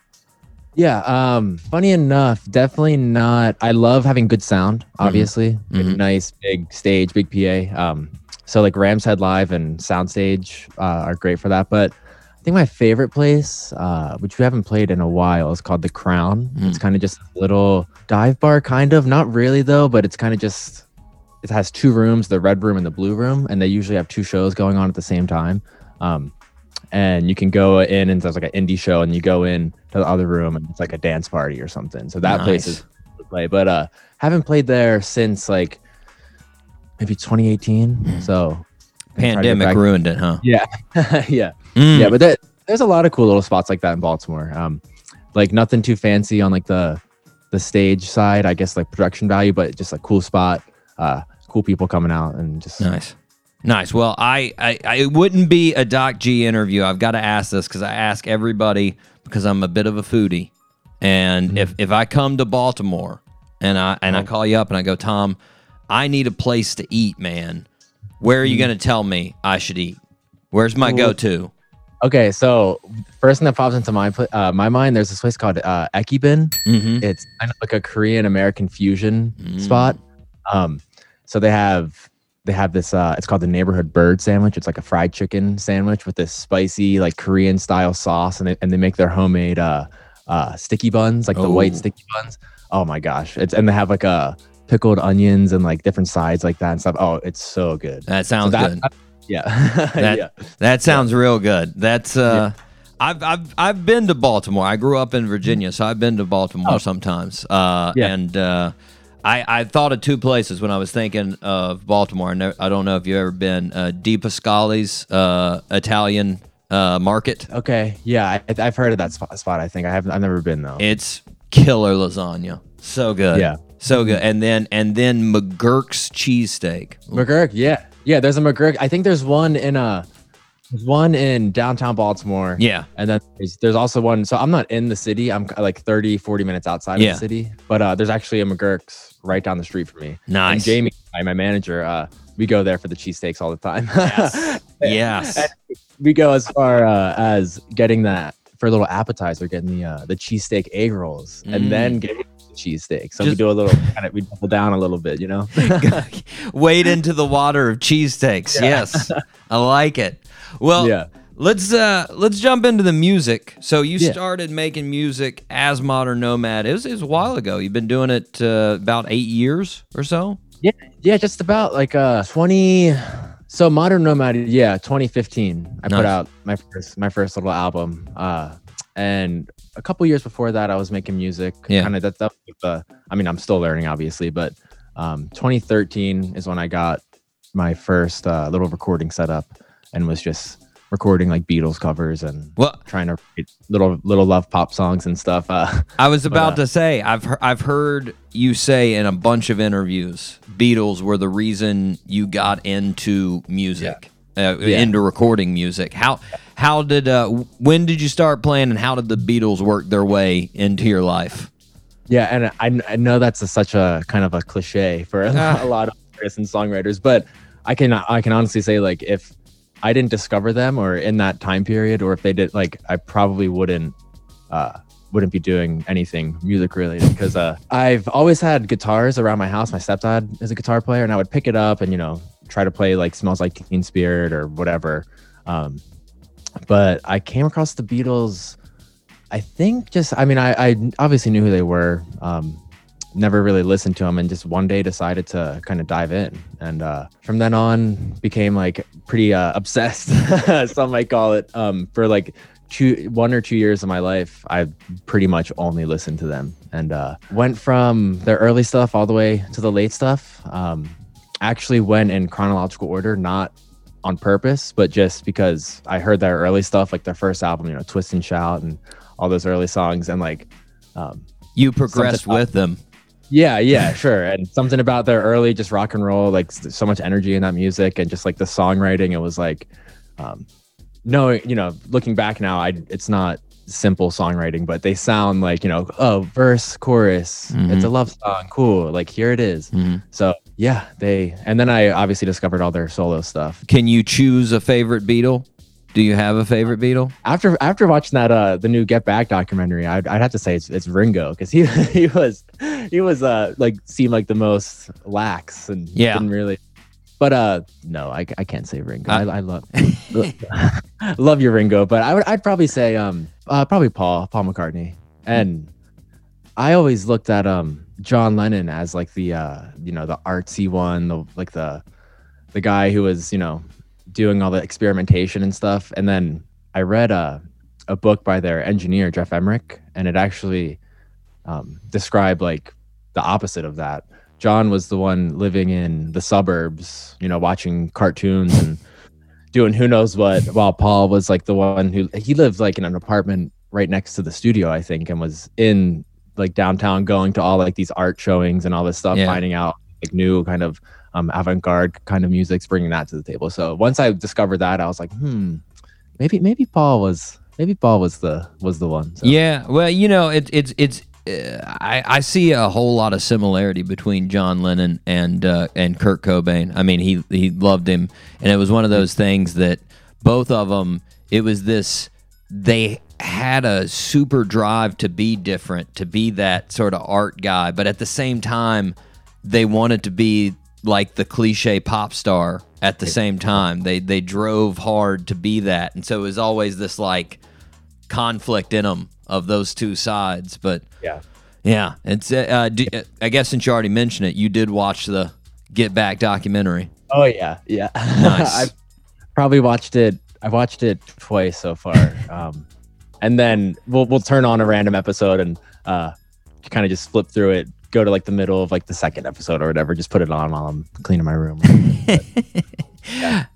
Yeah. Um, funny enough, definitely not. I love having good sound, obviously. Like a
Mhm.
nice big stage, big PA. Um, so like Rams Head Live and Soundstage uh, are great for that. But I think my favorite place, uh, which we haven't played in a while, is called the Crown. It's kind of just a little dive bar, kind of. Not really though, but it's kind of just. It has two rooms, the red room and the blue room, and they usually have two shows going on at the same time. Um, and you can go in and there's like an indie show and you go in to the other room and it's like a dance party or something. So that place is to play. But uh haven't played there since like maybe 2018 so try to get
Pandemic ruined it, huh?
yeah. [laughs] Yeah.
Mm.
yeah but that, there's a lot of cool little spots like that in baltimore. Um like nothing too fancy on like the the stage side i guess like production value but just a cool spot. Uh cool people coming out and just
Nice. Nice. Well, I, I, I it wouldn't be a Doc G interview. I've got to ask this because I ask everybody because I'm a bit of a foodie. And
Mm-hmm.
if, if I come to Baltimore and I and I call you up and I go, Tom, I need a place to eat, man. Where are you
Mm-hmm.
going to tell me I should eat? Where's my go to?
Okay, so first thing that pops into my uh, my mind, there's this place called uh, Ekiben.
Mm-hmm.
It's kind of like a Korean American fusion
Mm.
spot. Um, so they have they have this. Uh, it's called the neighborhood bird sandwich. It's like a fried chicken sandwich with this spicy like Korean style sauce, and they, and they make their homemade uh, uh, sticky buns, like the white
Oh.
sticky buns. Oh my gosh! It's and they have like a pickled onions and like different sides like that and stuff. Oh, it's so good.
That
So
sounds
that-
good.
Yeah, [laughs]
That
yeah.
that sounds real good. That's uh I've I've I've been to Baltimore. I grew up in Virginia, so I've been to Baltimore
Oh.
sometimes. Uh
Yeah.
and uh I, I thought of two places when I was thinking of Baltimore. I, never, I don't know if you've ever been uh, DiPasquale's uh, Italian uh, market.
Okay, yeah, I, I've heard of that spot, spot. I think I haven't. I've never been though.
It's killer lasagna. So good.
Yeah.
So good. And then and then McGurk's cheesesteak.
McGurk, yeah, yeah. There's a McGurk. I think there's one in uh there's one in downtown Baltimore.
Yeah.
and then there's, there's also one. So I'm not in the city. I'm like 30, 40 minutes outside
Yeah.
of the city. But uh, there's actually a McGurk's right down the street from me. And
Nice.
Jamie, my my manager, uh, we go there for the cheesesteaks all the time.
Yes. [laughs]
we go as far uh, as getting that for a little appetizer, getting the uh, the cheesesteak egg rolls,
Mm.
and then getting the cheesesteak. So we do a little kind of we double down a little bit, you know. [laughs] [laughs]
Wade into the water of cheesesteaks. Yes. I like it. Well,
Yeah.
let's uh let's jump into the music. So you
Yeah.
started making music as Modern Nomad. It was, it was a while ago. You've been doing it uh, about 8 years or so?
Yeah, yeah, just about like uh 20 so Modern Nomad, yeah, 2015. I
Nice.
put out my first my first little album. Uh and a couple years before that I was making music.
Yeah.
Kind of that stuff the I mean, I'm still learning obviously, but um 2013 is when I got my first uh, little recording setup and was just recording like Beatles covers and
Well,
trying to write little little love pop songs and stuff. Uh
I was about
uh,
to say I've he- I've heard you say in a bunch of interviews Beatles were the reason you got into music. Uh,
Yeah.
into recording music. How how did uh when did you start playing and how did the Beatles work their way into your life?
Yeah, and I, I know that's a, such a kind of a cliche for [laughs] a,
Ah.
a lot of artists and songwriters, but I can I can honestly say like if I didn't discover them or in that time period, or if they did, like I probably wouldn't uh, wouldn't be doing anything music related because uh, I've always had guitars around my house. My stepdad is a guitar player, and I would pick it up and you know try to play like "Smells Like Teen Spirit" or whatever. Um, but I came across the Beatles. I think just I mean I, I obviously knew who they were. Um, never really listened to them, and just one day decided to kind of dive in, and uh, from then on became like pretty uh, obsessed. [laughs] some might call it. Um, for like two one or two years of my life, I pretty much only listened to them, and uh, went from their early stuff all the way to the late stuff. Um, actually went in chronological order, not on purpose, but just because I heard their early stuff, like their first album, you know, Twist and Shout and all those early songs. And like, um,
You progressed with them.
Yeah, yeah, sure. And something about their early just rock and roll, like so much energy in that music and just like the songwriting, it was like, um, no, you know, looking back now, I, it's not simple songwriting, but they sound like, you know, oh, verse, chorus, it's a love song. Cool. Like here it is.
Mhm.
So yeah, they, and then I obviously discovered all their solo stuff.
Can you choose a favorite Beatle? Do you have a favorite Beatle?
after after watching that uh the new Get Back documentary, I'd, I'd have to say it's, it's Ringo because he [laughs] he was he was uh like seemed like the most lax and
Yeah.
didn't really. But uh no, I, I can't say Ringo. I,
I-
I love [laughs] love your Ringo, but I would I'd probably say um uh probably Paul Paul McCartney and I always looked at um John Lennon as like the uh you know the artsy one the like the the guy who was you know doing all the experimentation and stuff and then I read a a book by their engineer Geoff Emerick and it actually um, described like the opposite of that. John was the one living in the suburbs, you know, watching cartoons and doing who knows what, while Paul was like the one who he lived like in an apartment right next to the studio, I think, and was in like downtown going to all like these art showings and all this stuff,
Yeah.
finding out like new kind of um, avant-garde kind of music's bringing that to the table. So once I discovered that, I was like, hmm, maybe maybe Paul was maybe Paul was the was the one. So.
Yeah, well, you know, it, it's it's. Uh, I, I see a whole lot of similarity between John Lennon and uh, and Kurt Cobain. I mean, he he loved him, and it was one of those things that both of them. It was this. They had a super drive to be different, to be that sort of art guy, but at the same time, they wanted to be like the cliche pop star. At the same time, they they drove hard to be that, and so it was always this like conflict in them of those two sides. But
Yeah.
yeah, it's. Uh, uh, do, uh, I guess since you already mentioned it, you did watch the Get Back documentary.
Oh yeah, yeah.
Nice. [laughs]
I probably watched it. I watched it twice so far, [laughs] um, and then we'll we'll turn on a random episode and uh, kind of just flip through it. Go to like the middle of like the second episode or whatever. Just put it on while I'm cleaning my room. [laughs]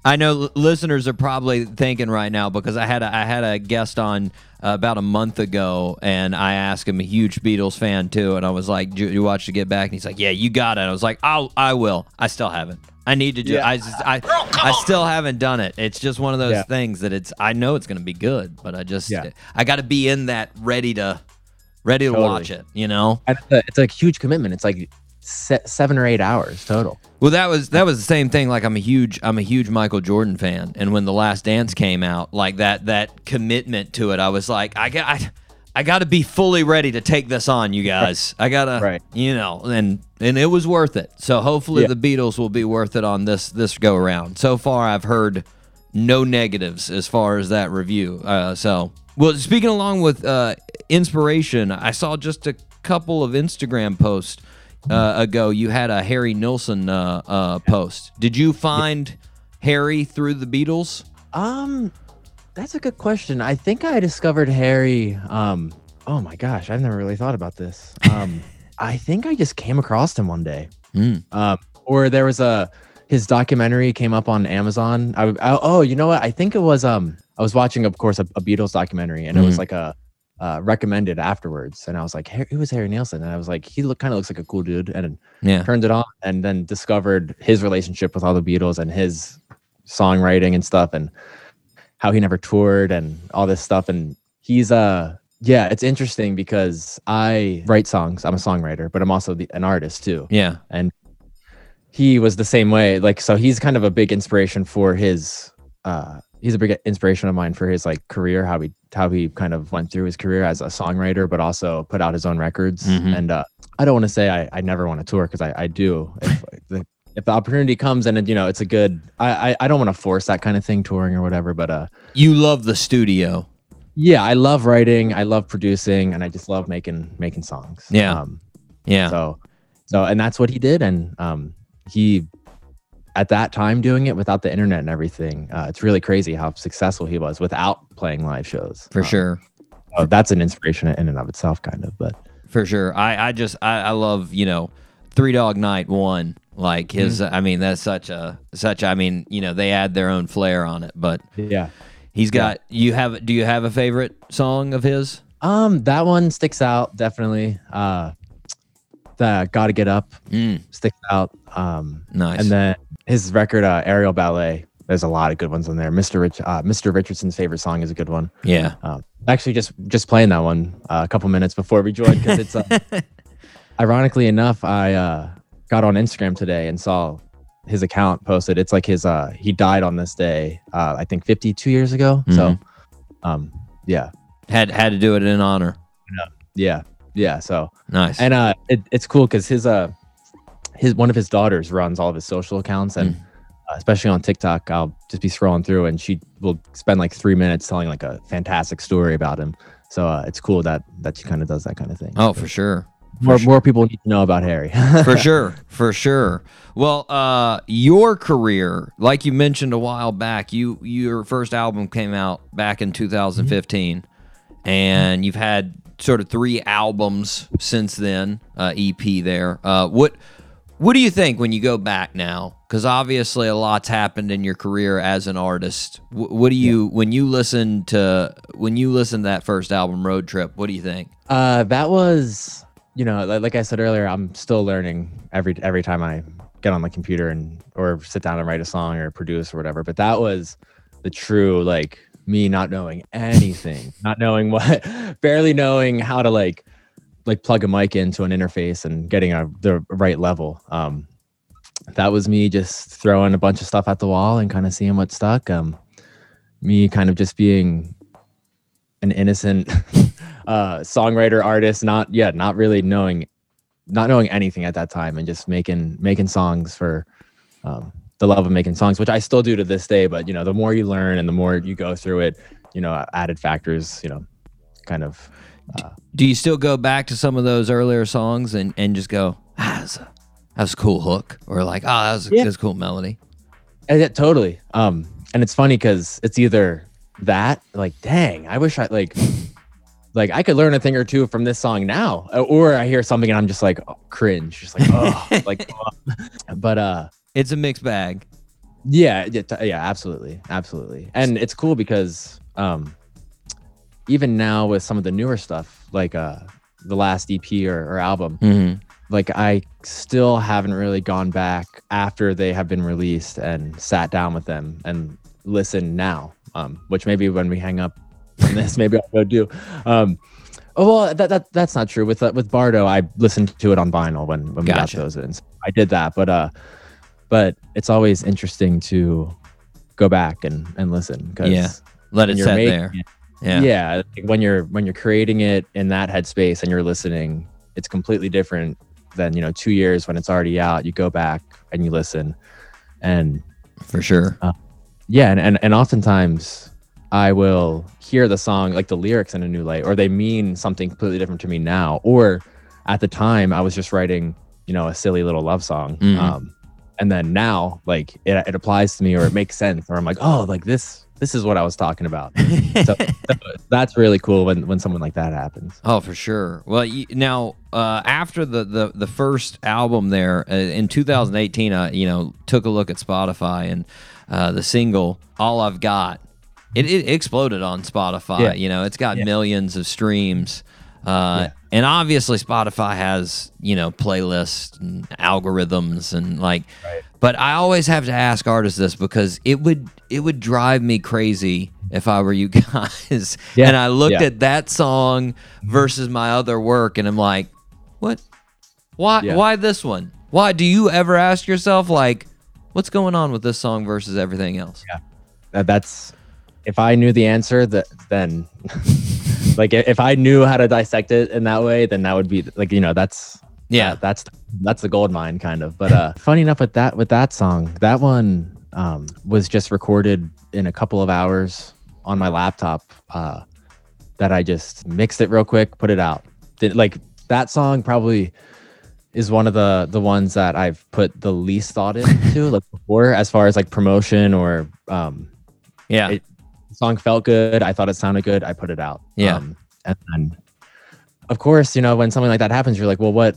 I know l- listeners are probably thinking right now because I had a, I had a guest on uh, about a month ago, and I asked him a huge Beatles fan too, and I was like, "Do you watch to Get Back?" And he's like, "Yeah, you got it." I was like, "I'll I will." I still haven't. I need to do.
Yeah.
I just, I I still haven't done it. It's just one of those
Yeah.
things that it's. I know it's going to be good, but I just
Yeah.
I got to be in that ready to ready to watch it. You know.
It's, a, huge commitment. It's like se- seven or eight hours total.
Well, that was that was the same thing. Like I'm a huge I'm a huge Michael Jordan fan, and when the Last Dance came out, like that that commitment to it, I was like, I got I, I got to be fully ready to take this on, you guys. I gotta,
Right.
you know, and and it was worth it. So hopefully
Yeah.
the Beatles will be worth it on this this go around. So far, I've heard no negatives as far as that review. Uh, so well, speaking along with uh, inspiration, I saw just a couple of Instagram posts uh, ago. You had a Harry Nilsson uh, uh, post. Did you find Harry through the Beatles?
Um, that's a good question. I think I discovered Harry. Um, oh my gosh, I've never really thought about this. Um, [laughs] I think I just came across him one day.
Mm.
Um, or there was a his documentary came up on Amazon. I, I oh, you know what? I think it was um I was watching, of course, a, a Beatles documentary, and it was
Mhm.
like a uh, recommended afterwards, and I was like, "Har- who was Harry Nilsson? And I was like, he look kind of looks like a cool dude, and
Yeah.
turned it on, and then discovered his relationship with all the Beatles and his songwriting and stuff, and how he never toured and all this stuff, and he's uh yeah, it's interesting because I write songs. I'm a songwriter, but I'm also the, an artist too
Yeah.
And he was the same way like so he's kind of a big inspiration for his uh he's a big inspiration of mine for his like career how he how he kind of went through his career as a songwriter but also put out his own records
Mhm.
and uh i don't want to say i, I never want to tour because I, I do if [laughs] the if the opportunity comes and you know it's a good i i, I don't want to force that kind of thing touring or whatever but uh
You love the studio.
yeah i love writing i love producing and i just love making making songs
Yeah.
um
Yeah.
so, so, and that's what he did. And um, he, at that time, doing it without the internet and everything, uh, it's really crazy how successful he was without playing live shows.
for
Um,
sure.
so that's an inspiration in and of itself, kind of. But
For sure. I, I just I, I love, you know, Three Dog Night one. Like his
Mm-hmm.
I mean, that's such a such I mean, you know, they add their own flair on it. But
yeah,
he's got you have do you have a favorite song of his?
um, that one sticks out definitely. Uh, the "Gotta Get Up"
Mm,
sticks out. Um,
nice.
and then his record uh, "Aerial Ballet." There's a lot of good ones on there. Mr. Rich, uh, Mr. Richardson's favorite song is a good one.
yeah.
Um, actually, just just playing that one uh, a couple minutes before we joined because it's uh, [laughs] ironically enough, I uh, got on Instagram today and saw his account posted. It's like his uh he died on this day. Uh, I think 52 years ago. So, um, yeah,
Had had to do it in honor.
yeah, yeah. So
Nice.
and uh, it, it's cool because his uh his one of his daughters runs all of his social accounts and. uh, Especially on TikTok, I'll just be scrolling through, and she will spend like three minutes telling like a fantastic story about him. So uh, it's cool that that she kind of does that kind of thing.
oh, for sure.
more more people need to know about Harry. [laughs]
for sure for sure well uh your career like you mentioned a while back you your first album came out back in 2015 and you've had sort of three albums since then uh ep there uh what what do you think when you go back now? Because obviously a lot's happened in your career as an artist. Wh- what do you when you listen to when you listen to that first album road trip what do you think?
Uh, that was, you know, like, like I said earlier, I'm still learning every every time I get on the computer and or sit down and write a song or produce or whatever. But that was the true like me not knowing anything, not knowing [laughs] what, barely knowing how to like like plug a mic into an interface and getting a the right level. Um, that was me just throwing a bunch of stuff at the wall and kind of seeing what stuck. Um, me kind of just being an innocent [laughs] uh songwriter artist not yeah not really knowing not knowing anything at that time and just making making songs for um the love of making songs which i still do to this day but you know the more you learn and the more you go through it you know added factors you know kind of
do you still go back to some of those earlier songs and, and just go, ah, that's a, that was a cool hook, or like, oh, that was, a,
Yeah.
that's a cool melody?
yeah, totally um and it's funny because it's either that like dang i wish i like like i could learn a thing or two from this song now uh, or i hear something and i'm just like oh, cringe just like oh [laughs] like oh. but uh
It's a mixed bag.
Yeah, yeah, yeah, absolutely, absolutely. And it's cool because um, even now with some of the newer stuff, like uh, the last EP or, or album,
Mm-hmm.
like I still haven't really gone back after they have been released and sat down with them and listened now. Um, which maybe when we hang up on [laughs] this, maybe I'll go do. Um, oh well, that, that that's not true. With uh, with Bardo, I listened to it on vinyl when when
Gotcha.
we got those in. So I did that, but uh, but it's always interesting to go back and and listen because
Yeah. Let it set there.
it-
Yeah.
yeah when you're when you're creating it in that headspace and you're listening it's completely different than you know two years when it's already out you go back and you listen and
for sure.
yeah and, and and oftentimes i will hear the song like the lyrics in a new light or they mean something completely different to me now or at the time i was just writing you know a silly little love song
Mhm.
um and then now like it, it applies to me or it makes sense or i'm like oh like this this is what i was talking about [laughs] so, so that's really cool when when someone like that happens
Oh, for sure. Well, you, now uh, after the, the the first album there uh, in 2018, I you know took a look at Spotify and uh, the single "All I've Got." It, it exploded on Spotify.
Yeah.
You know, it's got
Yeah.
millions of streams. Uh,
Yeah.
And obviously, Spotify has you know playlists and algorithms and like. But I always have to ask artists this because it would it would drive me crazy if I were you [laughs] guys.
Yeah.
And I looked
Yeah.
at that song versus my other work, and I'm like, what? Why?
Yeah.
Why this one? Why do you ever ask yourself like, what's going on with this song versus everything else?
that that's if i knew the answer that then [laughs] like if i knew how to dissect it in that way then that would be like you know that's
Yeah.
uh, that's that's the gold mine kind of but uh [laughs] funny enough with that with that song that one um was just recorded in a couple of hours on my laptop uh that i just mixed it real quick put it out Did, like that song probably is one of the the ones that I've put the least thought into [laughs] like before as far as like promotion or um
Yeah.
it- the song felt good. I thought it sounded good. I put it out.
Yeah.
Um, and then, of course, you know, when something like that happens, you're like, well, what,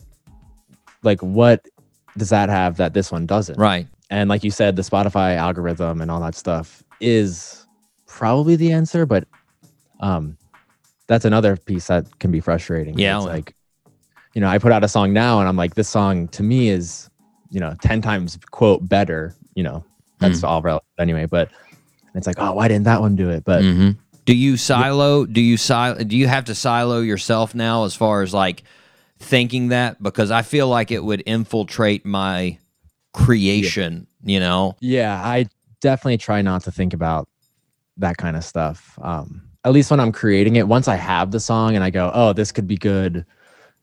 like, what does that have that this one doesn't?
right.
And like you said, the Spotify algorithm and all that stuff is probably the answer, but um, that's another piece that can be frustrating.
Yeah,
It's like, you know, I put out a song now and I'm like, this song to me is, you know, 10 times quote better, you know, that's
Mm.
all relative anyway. But it's like, oh, why didn't that one do it? But
hmm Do you silo? Do you silo? Do you have to silo yourself now as far as like thinking that? Because I feel like it would infiltrate my creation. You know.
Yeah, I definitely try not to think about that kind of stuff. Um, at least when I'm creating it, once I have the song and I go, oh, this could be good,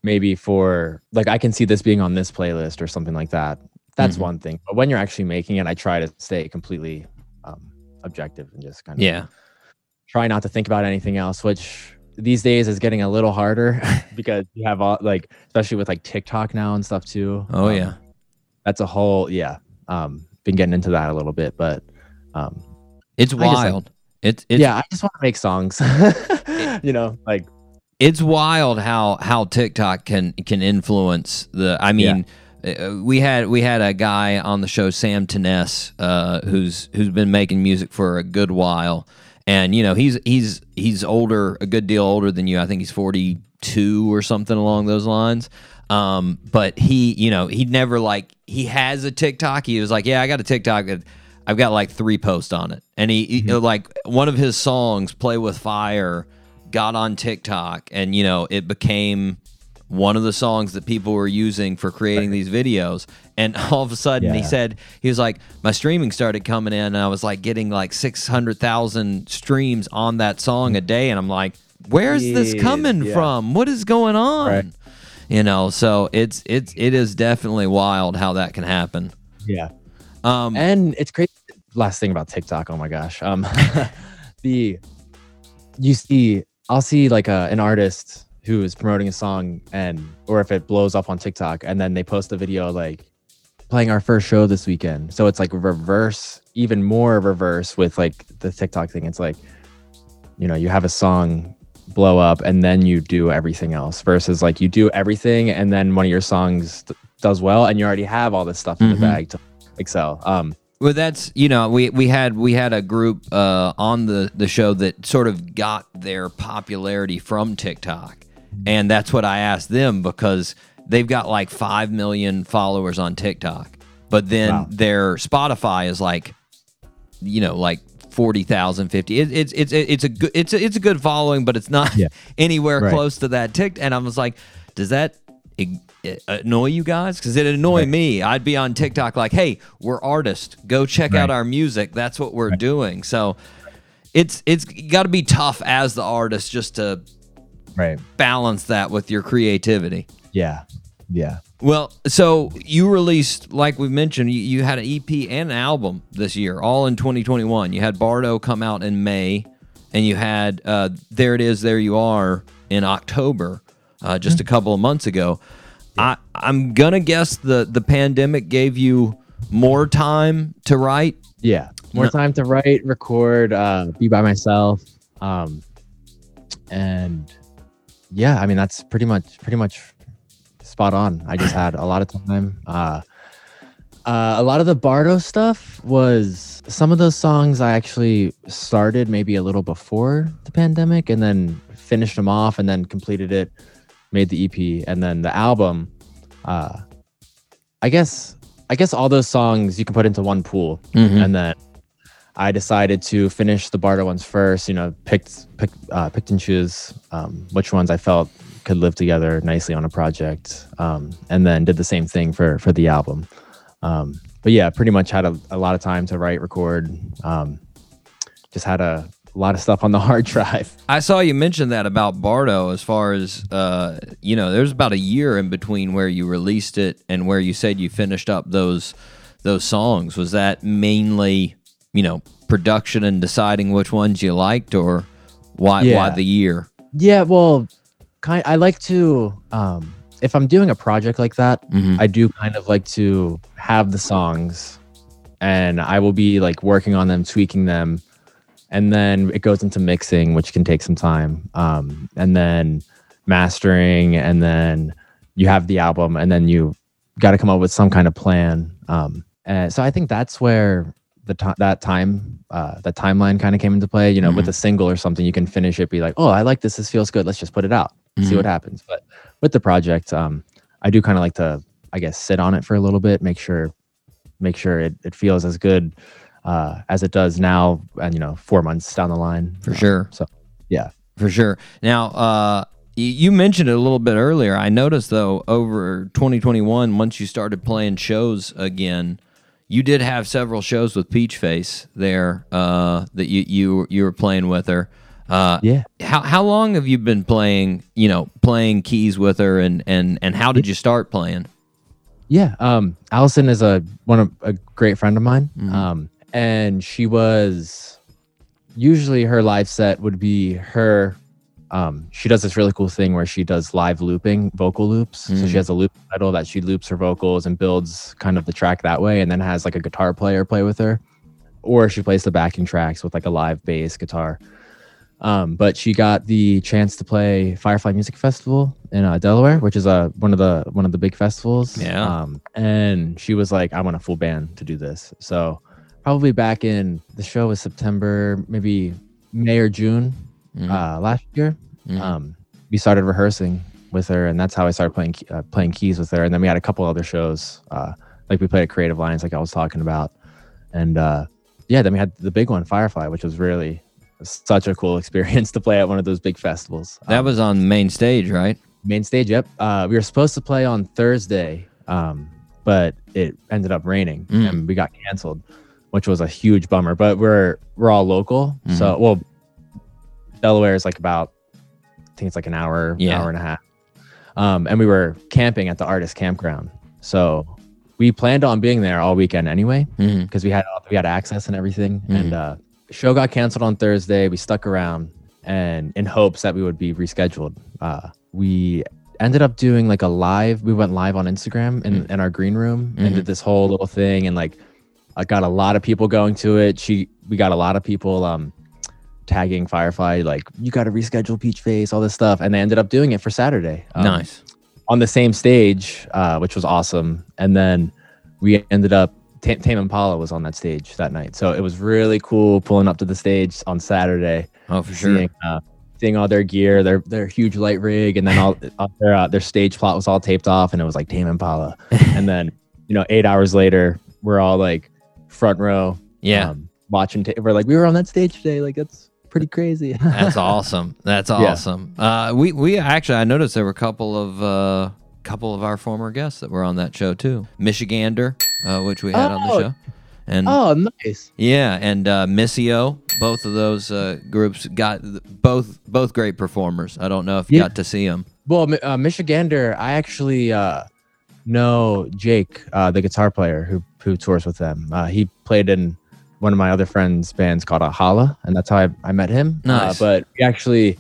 maybe for like I can see this being on this playlist or something like that. That's
Mhm.
one thing. But when you're actually making it, I try to stay completely um, objective and just kind of
Yeah.
try not to think about anything else, which these days is getting a little harder [laughs] because you have all like, especially with like TikTok now and stuff too.
Oh
Um,
yeah.
that's a whole yeah. Um, been getting into that a little bit, but um,
It's
guess, like-
wild. It's it's
yeah, I just want to make songs. [laughs] you know, like
it's wild how how TikTok can can influence the. I mean, uh, we had we had a guy on the show, Sam Tenness, uh, who's who's been making music for a good while, and you know he's he's he's older, a good deal older than you. I think he's forty two or something along those lines. Um, but he, you know, he never like he has a TikTok. He was like, yeah, I got a TikTok. I've got like three posts on it, and he, he like one of his songs, "Play with Fire." got on TikTok and you know it became one of the songs that people were using for creating these videos and [laughs] all of a sudden he said he was like my streaming started coming in and I was like getting like 600,000 streams on that song a day and I'm like where's this coming
yeah.
from what is going on
Right.
you know so it's it's it is definitely wild how that can happen
yeah.
um
And it's crazy. Last thing about TikTok. Oh my gosh. Um, [laughs] the you see, I'll see like a, an artist who is promoting a song, and or if it blows up on TikTok, and then they post a video like playing our first show this weekend. So it's like reverse, even more reverse with like the TikTok thing. It's like, you know, you have a song blow up and then you do everything else versus like you do everything and then one of your songs th- does well and you already have all this stuff in
Mhm.
the bag to excel. Um,
Well, that's you know we we had we had a group uh, on the the show that sort of got their popularity from TikTok, and that's what I asked them because they've got like five million followers on TikTok, but then
Wow.
their Spotify is like, you know, like. 40,000 50 it, it's it's it's a good it's a, it's a good following but it's not
Yeah.
anywhere
Right.
close to that tick and I was like does that annoy you guys because it annoyed me i'd be on tiktok like hey we're artists go check out our music that's what we're doing so it's it's got to be tough as the artist just to
right.
balance that with your creativity
Yeah. Yeah.
well so you released like we mentioned you, you had an ep and an album this year all in 2021 you had bardo come out in may and you had uh, there it is there you are in october uh, just a couple of months ago I, i'm gonna guess the the pandemic gave you more time to write
Yeah. More
No.
time to write, record, uh, be by myself. Um, and yeah, I mean, that's pretty much, pretty much spot on. I just had a lot of time. Uh, uh, a lot of the Bardo stuff was some of those songs I actually started maybe a little before the pandemic and then finished them off and then completed it, made the EP and then the album. Uh, I guess I guess all those songs you can put into one pool,
Mhm.
and then I decided to finish the Bardo ones first. You know, picked picked uh, picked and choose um, which ones I felt could live together nicely on a project, um, and then did the same thing for for the album. Um, but yeah, pretty much had a, a lot of time to write, record. Um, just had a, lot of stuff on the [laughs] hard drive.
I saw you mention that about Bardo as far as uh, you know, there's about a year in between where you released it and where you said you finished up those those songs. Was that mainly, you know, production and deciding which ones you liked or why why the year?
Yeah, well, kind I like to um if I'm doing a project like that,
Mhm.
I do kind of like to have the songs and I will be like working on them, tweaking them, and then it goes into mixing, which can take some time. Um and then mastering and then you have the album and then you got to come up with some kind of plan. Um and so I think that's where the that time uh that timeline kind of came into play you know with a single or something you can finish it be like oh i like this this feels good let's just put it out see what happens but with the project um i do kind of like to i guess sit on it for a little bit make sure make sure it, it feels as good uh as it does now and you know four months down the line
For
Um,
sure.
so yeah
For sure. Now, uh, you, you mentioned it a little bit earlier. I noticed though over 2021, once you started playing shows again, you did have several shows with Peach Face there uh, that you you you were playing with her. Uh,
Yeah.
How how long have you been playing? You know, playing keys with her, and and and how did you start playing?
Yeah, um, Allison is a one of a great friend of mine, um, and she was usually her live set would be her. Um, she does this really cool thing where she does live looping vocal loops. So she has a loop pedal that she loops her vocals and builds kind of the track that way, and then has like a guitar player play with her, or she plays the backing tracks with like a live bass guitar. Um, but she got the chance to play Firefly Music Festival in uh, Delaware, which is uh, one of the one of the big festivals.
Yeah.
Um, and she was like, "I want a full band to do this." So probably back in the show was September, maybe May or June uh, last year. Um, we started rehearsing with her, and that's how I started playing uh, playing keys with her. And then we had a couple other shows, uh, like we played at Creative Lines, like I was talking about, and uh, yeah, then we had the big one, Firefly, which was really such a cool [laughs] experience to play at one of those big festivals.
That
Um,
was on main stage, right?
main stage. Yep. Uh, we were supposed to play on Thursday, um, but it ended up raining
Mm.
and we got canceled, which was a huge bummer. But we're we're all local, so
Mm-hmm.
well, Delaware is like about I think it's like an hour,
Yeah.
hour and a half. Um, and we were camping at the artist campground, so we planned on being there all weekend anyway because we had we had access and everything.
Mm-hmm.
And uh, show got canceled on Thursday. We stuck around and in hopes that we would be rescheduled. Uh, we ended up doing like a live. We went live on Instagram in, in our green room and did this whole little thing. And like, I got a lot of people going to it. She we got a lot of people um tagging Firefly like you got to reschedule Peach Face, all this stuff, and they ended up doing it for Saturday. Um,
nice.
on the same stage, uh, which was awesome. And then we ended up Ta- Tame Impala was on that stage that night, so it was really cool pulling up to the stage on Saturday,
Oh, for sure.
seeing uh, seeing all their gear, their their huge light rig, and then all, [laughs] all their uh, their stage plot was all taped off, and it was like Tame Impala. and then you know, eight hours later, we're all like front row,
Yeah.
um, watching. Ta- we're like, we were on that stage today. Like that's pretty crazy.
That's [laughs] awesome. That's awesome. Uh, we we actually I noticed there were a couple of uh, couple of our former guests that were on that show too. Michigander, uh, which we had on the
Oh.
show, and
oh, nice.
yeah, and uh, Missio. Both of those uh, groups got both both great performers. I don't know if you
Yeah.
got to see them.
Well, uh, Michigander, I actually uh, know Jake, uh, the guitar player who who tours with them. Uh, he played in one of my other friends' bands called Ahala, and that's how I, I met him.
Nice.
Uh, but we actually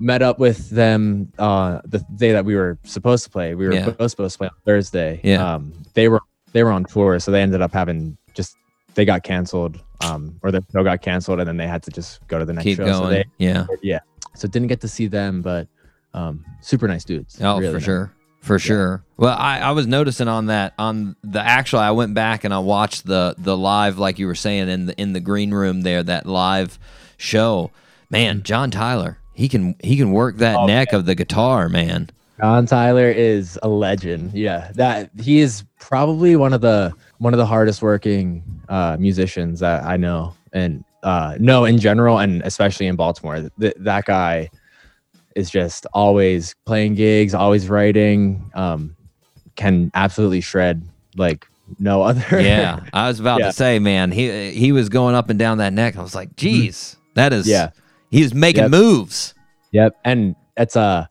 met up with them uh, the day that we were supposed to play. We were
Yeah.
both supposed to play on Thursday.
Yeah.
Um, they were they were on tour, so they ended up having just they got canceled, um, or their show got canceled, and then they had to just go to the next
Keep
show.
going.
So they,
yeah.
yeah. So didn't get to see them, but um, super nice dudes.
Oh,
really
for
nice.
sure. For sure. Well, I, I was noticing on that on the actual I went back and I watched the the live like you were saying in the in the green room there that live show. Man, John Tyler, he can he can work that
Oh,
neck of the guitar, man.
John Tyler is a legend. Yeah, that he is probably one of the one of the hardest working uh, musicians that I know, and uh, know in general, and especially in Baltimore. Th- that guy is just always playing gigs, always writing. Um, can absolutely shred like no [laughs] other.
Yeah. I was about
Yeah.
to say, man, he he was going up and down that neck. I was like, geez, that is.
Yeah.
He was making
Yep.
moves.
Yep. And it's uh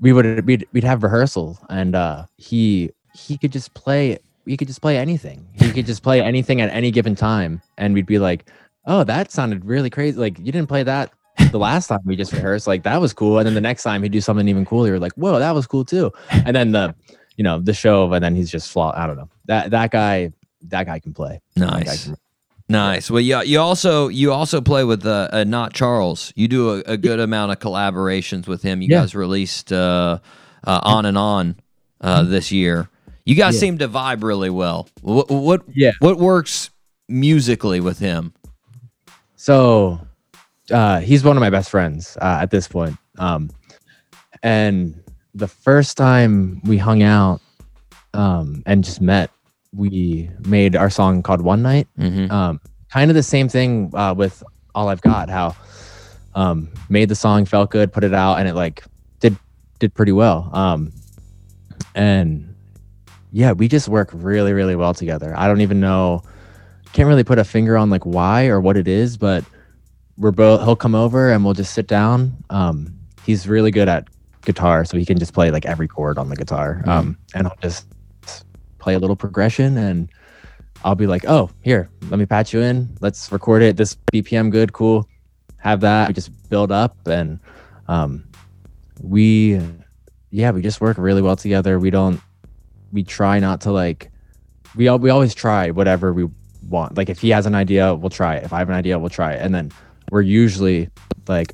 we would we'd, we'd have rehearsal and uh he he could just play he could just play anything. He could just play anything at any given time and we'd be like, "Oh, that sounded really crazy. Like you didn't play that the [laughs] last time we just rehearsed. Like that was cool." And then the next time he'd do something even cooler. Like, "Whoa, that was cool too." And then the you know, the show and then he's just flaw I don't know. That that guy that guy can play.
Nice. Nice. Well, you, you also you also play with uh, uh, not Charles. You do a, a good amount of collaborations with him. You
Yeah.
guys released uh, uh, on and on uh, this year. You guys
Yeah.
seem to vibe really well. What what
Yeah.
what works musically with him?
So uh, he's one of my best friends uh, at this point. Um, and the first time we hung out um, and just met, we made our song called One Night.
Mm-hmm.
Um, kind of the same thing uh, with All I've Got, how um, made the song, felt good, put it out, and it like did did pretty well. Um, and yeah, we just work really, really well together. I don't even know, can't really put a finger on like why or what it is, but we're both. He'll come over and we'll just sit down. Um, he's really good at guitar, so he can just play like every chord on the guitar. Um, and I'll just play a little progression and I'll be like, oh, here, let me patch you in. Let's record it. This BPM good, cool. Have that. We just build up and um, we, yeah, we just work really well together. We don't, we try not to like, we all, we always try whatever we want. Like if he has an idea, we'll try it. If I have an idea, we'll try it. And then we're usually like,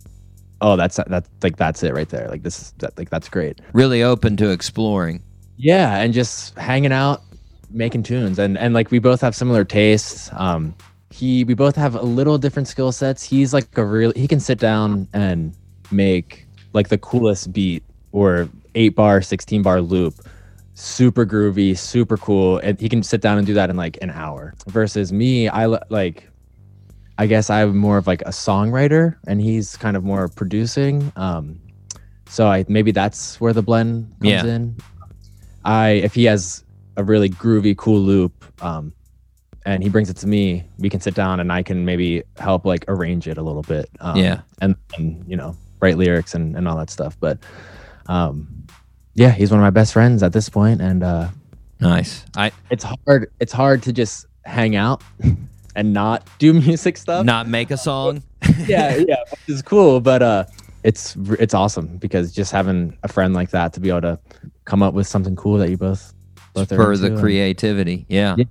oh, that's that's like that's it right there. Like this is that, like that's great.
Really open to exploring.
Yeah, and just hanging out, making tunes, and and like we both have similar tastes. Um, he we both have a little different skill sets. He's like a real he can sit down and make like the coolest beat or eight bar, sixteen bar loop, super groovy, super cool, and he can sit down and do that in like an hour. Versus me, I li- like. I guess I'm more of like a songwriter, and he's kind of more producing. Um, so I maybe that's where the blend comes
Yeah.
in. I if he has a really groovy, cool loop, um, and he brings it to me, we can sit down and I can maybe help like arrange it a little bit. Um,
Yeah.
and, and you know write lyrics and, and all that stuff. But um, yeah, he's one of my best friends at this point, and uh,
Nice. I
it's hard. It's hard to just hang out and not do [laughs] music stuff.
not make a song.
yeah, yeah, which is cool, but uh, it's it's awesome because just having a friend like that to be able to come up with something cool that you both both
for
into
the
and-
creativity. Yeah.
Yeah.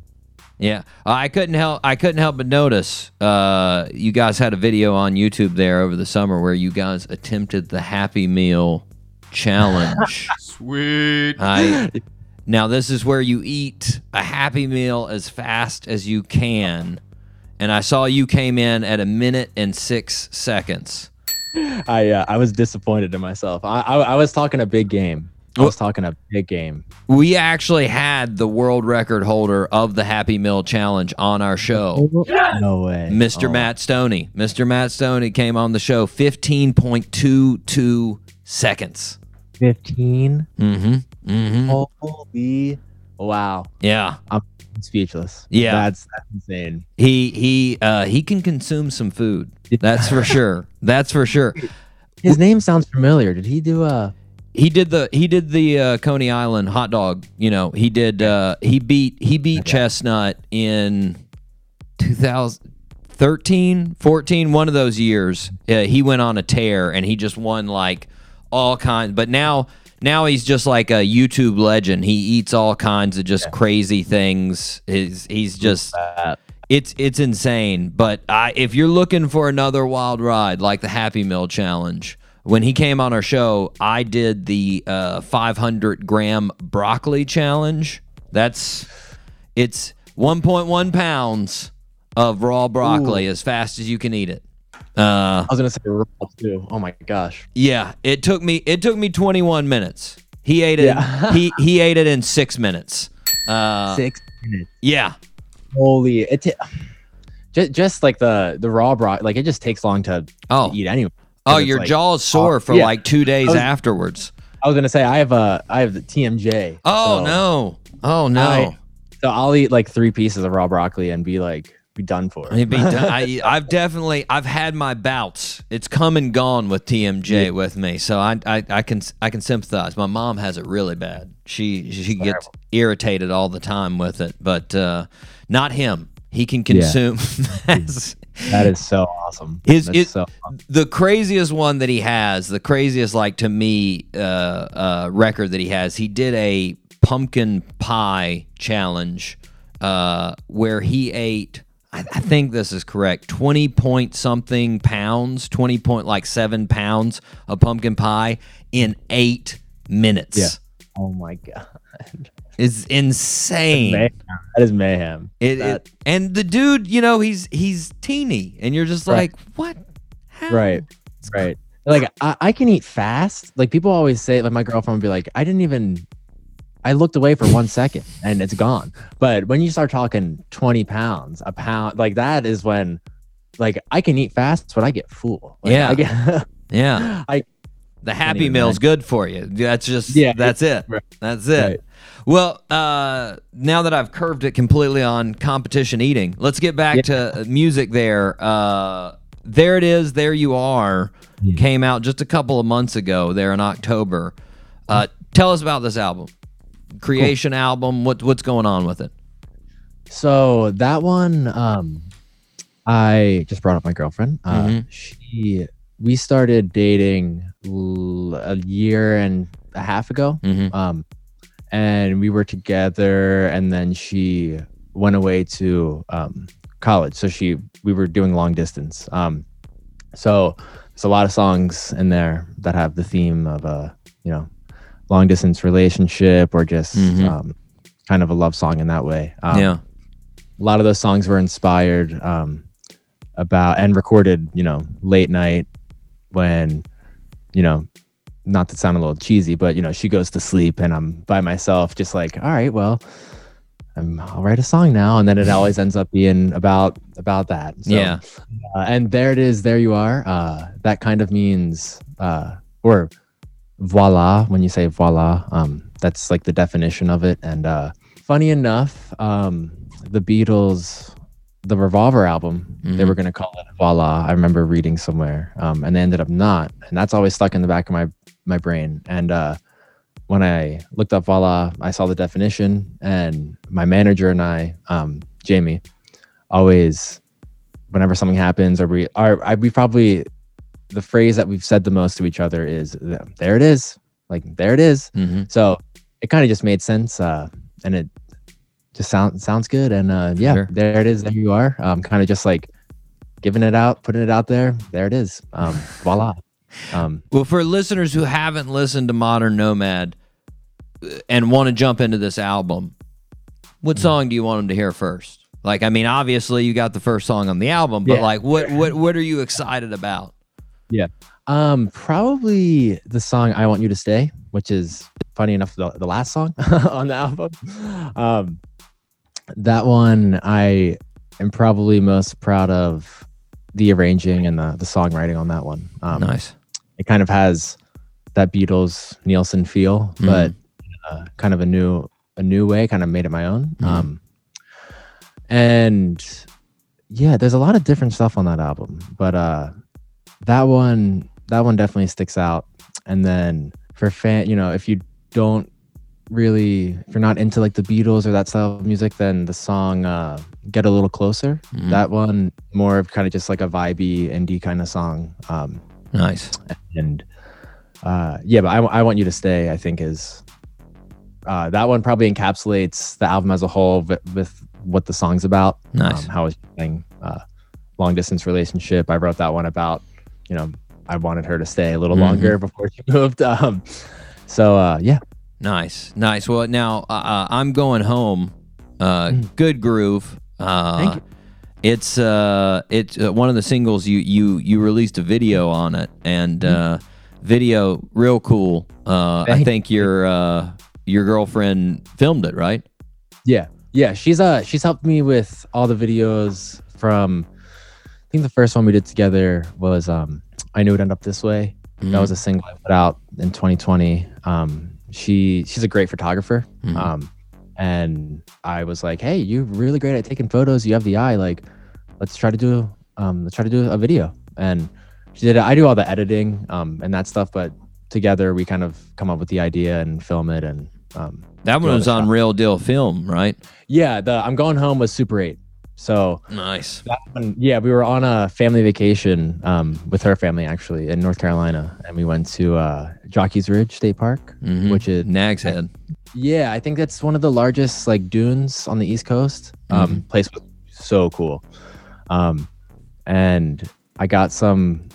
Yeah. I couldn't help I couldn't help but notice uh you guys had a video on YouTube there over the summer where you guys attempted the Happy Meal challenge. [laughs]
Sweet.
I [laughs] Now this is where you eat a Happy Meal as fast as you can. And I saw you came in at a minute and 6 seconds.
I uh, I was disappointed in myself. I, I I was talking a big game. I was talking a big game.
We actually had the world record holder of the Happy Meal challenge on our show.
No way,
Mr.
Oh,
Matt Stoney. Mr. Matt Stoney came on the show 15.22 seconds.
Fifteen.
Mm-hmm. Mm-hmm.
Holy wow!
Yeah.
I'm speechless.
Yeah.
that's that's insane.
He he uh he can consume some food. That's for sure. That's for sure.
His name sounds familiar. Did he do a?
He did the he did the uh, Coney Island hot dog. You know, he did uh he beat he beat Chestnut in 2013, 14, one of those years. Uh, he went on a tear and he just won like all kinds. But now now he's just like a YouTube legend. He eats all kinds of just crazy things. He's he's just it's it's insane. But I, if you're looking for another wild ride like the Happy Meal challenge, when he came on our show, I did the uh, 500 gram broccoli challenge. That's it's 1.1 pounds of raw broccoli as fast as you can eat it. Uh,
I was gonna say raw too. Oh my gosh.
yeah, it took me it took me 21 minutes. He ate it.
Yeah.
he he ate it in six minutes. Uh,
Six minutes.
yeah,
Holy! It t- just just like the the raw broth, like it just takes long to,
Oh.
to eat anyway.
Oh, your
like-
jaw's sore for
yeah.
like two days
was-
afterwards.
I was gonna say I have a I have the TMJ.
Oh
so
no! Oh no!
I- So I'll eat like three pieces of raw broccoli and be like be done for.
Be done. I, [laughs] I've definitely I've had my bouts. It's come and gone with TMJ with me, so I, I I can I can sympathize. My mom has it really bad. She she gets irritated all the time with it, but uh, not him. He can consume. That's- [laughs]
that is so awesome.
His- it-
so awesome.
the craziest one that he has, the craziest like to me uh, uh, record that he has, he did a pumpkin pie challenge uh, where he ate. I, I think this is correct. Twenty point something pounds, twenty point like seven pounds of pumpkin pie in eight minutes.
Yeah. Oh my god.
It's insane.
That is mayhem.
It,
That-
it and the dude, you know, he's he's teeny, and you're just
Right.
like, what? How?
Right. Right. Like I, I can eat fast. Like people always say, like my girlfriend would be like, I didn't even I looked away for one second and it's gone. But when you start talking 20 pounds, a pound, like that is when like I can eat fast, but I get full. Like,
Yeah.
I get, [laughs]
Yeah.
I
The Happy Meal's good for you. That's just
Yeah,
that's it.
right.
That's it.
Right.
Well, uh, now that I've curved it completely on competition eating, let's get back to uh, music. There, uh, there it is. There you are. Came out just a couple of months ago. There in October. Uh, tell us about this album, creation album. What what's going on with it?
So that one, um, I just brought up my girlfriend. Uh,
Mhm.
She, we started dating l- a year and a half ago.
Mhm.
Um, and we were together, and then she went away to um, college. So she, we were doing long distance. Um, so there's a lot of songs in there that have the theme of a, you know, long distance relationship or just
Mhm.
um, kind of a love song in that way. Um,
yeah.
a lot of those songs were inspired um, about and recorded, you know, late night when, you know, not to sound a little cheesy, but you know, she goes to sleep and I'm by myself, just like, all right, well, I'm, I'll write a song now, and then it [laughs] always ends up being about about that. So,
yeah.
uh, and there it is. There you are. Uh, that kind of means, uh, or voila. When you say voila, um, that's like the definition of it. And uh, funny enough, um, the Beatles, the Revolver album, they
Mhm.
were going to call it voila. I remember reading somewhere, um, and they ended up not. And that's always stuck in the back of my my brain. And uh, when I looked up voila, I saw the definition, and my manager and I, um, Jamie, always whenever something happens or we are we probably the phrase that we've said the most to each other is there it is like there it is
hmm
so it kind of just made sense uh and it just sounds sounds good and uh yeah
Sure.
there it is there you are um kind of just like giving it out putting it out there there it is um voila [laughs] um
Well, for listeners who haven't listened to Modern Nomad uh, and want to jump into this album, what song do you want them to hear first? Like, I mean, obviously you got the first song on the album, but
Yeah.
like, what what what are you excited about?
Um, probably the song "I Want You to Stay," which is funny enough the, the last song [laughs] on the album. Um, that one I am probably most proud of the arranging and the the songwriting on that one. Um,
nice.
It kind of has that Beatles Nilsson feel,
Mm.
but uh, kind of a new a new way. Kind of made it my own.
Mhm.
Um, and yeah, there's a lot of different stuff on that album, but uh, that one that one definitely sticks out. And then for fan, you know, if you don't really, if you're not into like the Beatles or that style of music, then the song uh, "Get a Little Closer,"
Mhm.
that one more of kind of just like a vibey indie kind of song. Um,
Nice.
and uh, yeah, but I, I want you to stay. I think is uh, that one probably encapsulates the album as a whole with, with what the song's about.
Nice.
Um, how it's playing uh, long distance relationship. I wrote that one about you know I wanted her to stay a little
Mhm.
longer before she [laughs] moved. Um, so uh, yeah,
Nice. Nice. Well, now uh, uh, I'm going home. Uh, Good groove. Uh,
Thank you.
It's uh, it's uh, one of the singles you you you released a video on it, and uh, video real cool. Uh, I
Thank
think your uh, your girlfriend filmed it, right?
Yeah, yeah. She's uh she's helped me with all the videos from. Think the first one we did together was um I knew it'd end up this way. That was a single I put out in 2020. Um, she she's a great photographer.
Mhm.
Um, and I was like, hey, you're really great at taking photos. You have the eye. Like, let's try to do um let's try to do a video. And she did. it. I do all the editing um and that stuff, but together we kind of come up with the idea and film it and um
That one was on
stuff.
Real Deal Film, right?
Yeah, the I'm going home was Super 8. So
Nice.
one, yeah, we were on a family vacation um, with her family actually in North Carolina, and we went to uh, Jockey's Ridge State Park,
Mhm.
which is
Nag's Head.
yeah, I think that's one of the largest like dunes on the East Coast. Um, Place was so cool, um, and I got some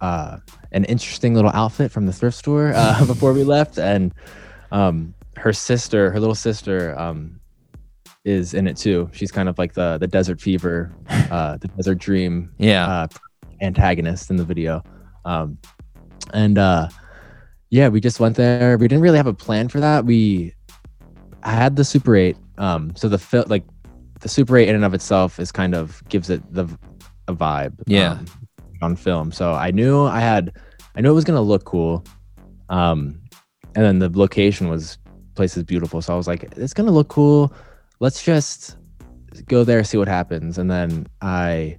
uh, an interesting little outfit from the thrift store uh, [laughs] before we left, and um, her sister, her little sister, um, is in it too. She's kind of like the the Desert Fever, uh, the Desert Dream
Yeah.
uh, antagonist in the video. Um, and uh, yeah, we just went there. We didn't really have a plan for that. We had the Super 8. Um, so the fil- like the Super 8 in and of itself is kind of gives it the a vibe.
Yeah.
um, on film. So I knew I had I knew it was gonna look cool. Um, and then the location was place is beautiful, so I was like, it's gonna look cool. Let's just go there, see what happens. And then I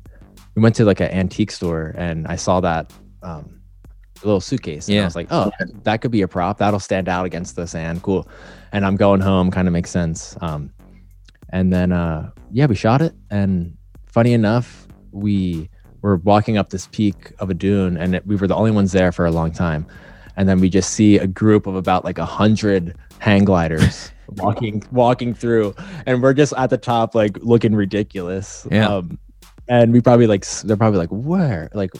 we went to like an antique store, and I saw that um, little suitcase. And
Yeah.
I was like, oh, that could be a prop. That'll stand out against the sand. Cool. And I'm going home. Kind of makes sense. Um, and then uh, yeah, we shot it. And funny enough, we were walking up this peak of a dune, and it, we were the only ones there for a long time. And then we just see a group of about like a hundred hang gliders [laughs] walking walking through, and we're just at the top, like looking ridiculous.
Yeah.
Um, and we probably like they're probably like where like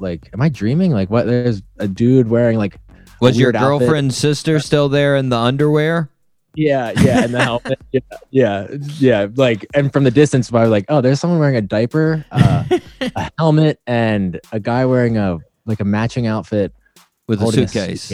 like am I dreaming? Like what? There's a dude wearing like
Was your
weird outfit.
girlfriend's sister still there in the underwear?
yeah, yeah, and the helmet. [laughs] Yeah, yeah, yeah. Like, and from the distance, I was like, oh, there's someone wearing a diaper, uh, [laughs] a helmet, and a guy wearing a like a matching outfit
With a
holding
suitcase.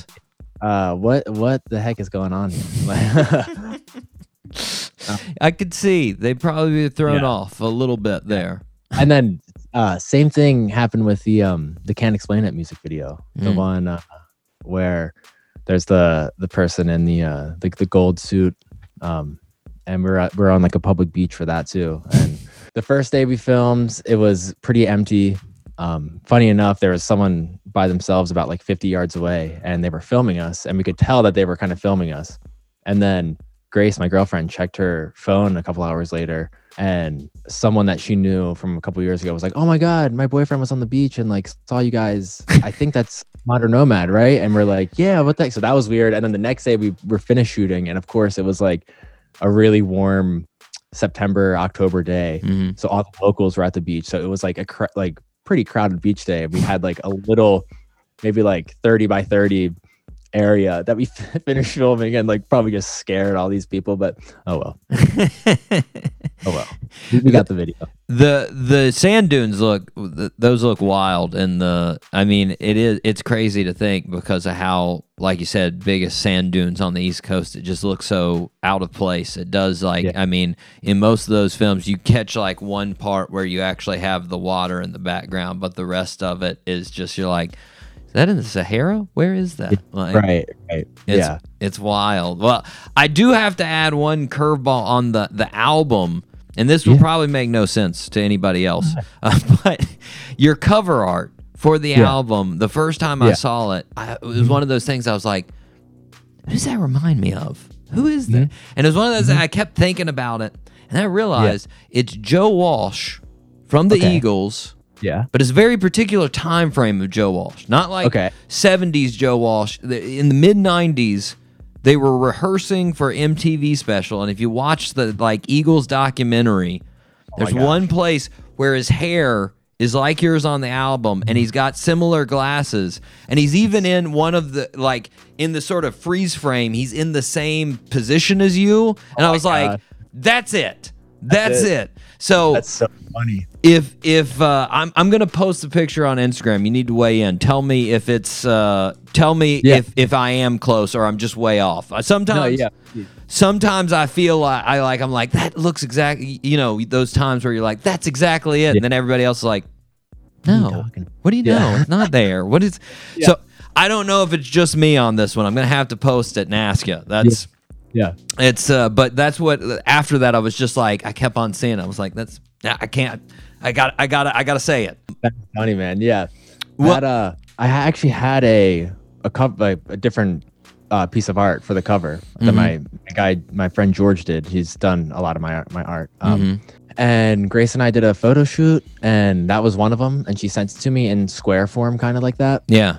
Uh, what what the heck is going on here? [laughs]
I could see they'd probably be thrown
Yeah.
off a little bit there.
and then uh, same thing happened with the um the can't explain it music video, the
Mm.
one uh, where there's the the person in the uh the, the gold suit, um, and we're at, we're on like a public beach for that too. And the first day we filmed, it was pretty empty. Um, funny enough, there was someone by themselves about like 50 yards away, and they were filming us, and we could tell that they were kind of filming us. And then Grace, my girlfriend, checked her phone a couple hours later, and someone that she knew from a couple years ago was like, "Oh my god, my boyfriend was on the beach and like saw you guys. I think that's Modern Nomad, right?" And we're like, "Yeah, what the heck?" So that was weird. And then the next day we were finished shooting, and of course it was like a really warm September October day,
Mhm.
so all the locals were at the beach. So it was like a cr- like pretty crowded beach day. We had like a little, maybe like thirty by thirty area that we [laughs] finished filming and like probably just scared all these people but oh well. [laughs] Oh well. We, got the video.
The the sand dunes look th- those look wild and the i mean it is it's crazy to think because of how like you said biggest sand dunes on the east coast it just looks so out of place. It does like
Yeah.
i mean in most of those films you catch like one part where you actually have the water in the background but the rest of it is just you're like that in the sahara where is that like,
right right
it's,
yeah
it's wild. Well, I do have to add one curveball on the the album, and this will
Yeah.
probably make no sense to anybody else. [laughs] Uh, but your cover art for the
Yeah.
album, the first time I saw it, I, it was mm-hmm. one of those things. I was like, "Who does that remind me of? Who is that?" Mm-hmm. And it was one of those that mm-hmm. I kept thinking about it, and I realized it's Joe Walsh from the
Okay.
Eagles
yeah
but it's a very particular time frame of Joe Walsh. Not like
Okay.
70s Joe Walsh. In the mid 90s, they were rehearsing for MTV special, and if you watch the like Eagles documentary, oh there's
gosh.
one place where his hair is like yours on the album, and he's got similar glasses, and he's even in one of the like in the sort of freeze frame. He's in the same position as you, and oh I was like, "That's it." That's,
it.
it. So
that's so funny
if if uh, I'm I'm gonna post a picture on Instagram, you need to weigh in. Tell me if it's uh, tell me
Yeah.
if if I am close or I'm just way off. Sometimes
no yeah
sometimes I feel like I like I'm like that looks exactly you know those times where you're like that's exactly it, and then everybody else is like no, what do you know? It's not there. What is [laughs] so? I don't know if it's just me on this one. I'm gonna have to post it and ask you. That's
yeah
it's uh, but that's what after that I was just like I kept on seeing. it. I was like that's I can't. I got I got I got to say it.
that's funny man. Yeah.
What-
that uh i actually had a a cover like, a different uh, piece of art for the cover that my, my guy my friend george did. He's done a lot of my my art um, and grace and i did a photo shoot and that was one of them and she sent it to me in square form kind of like that.
Yeah.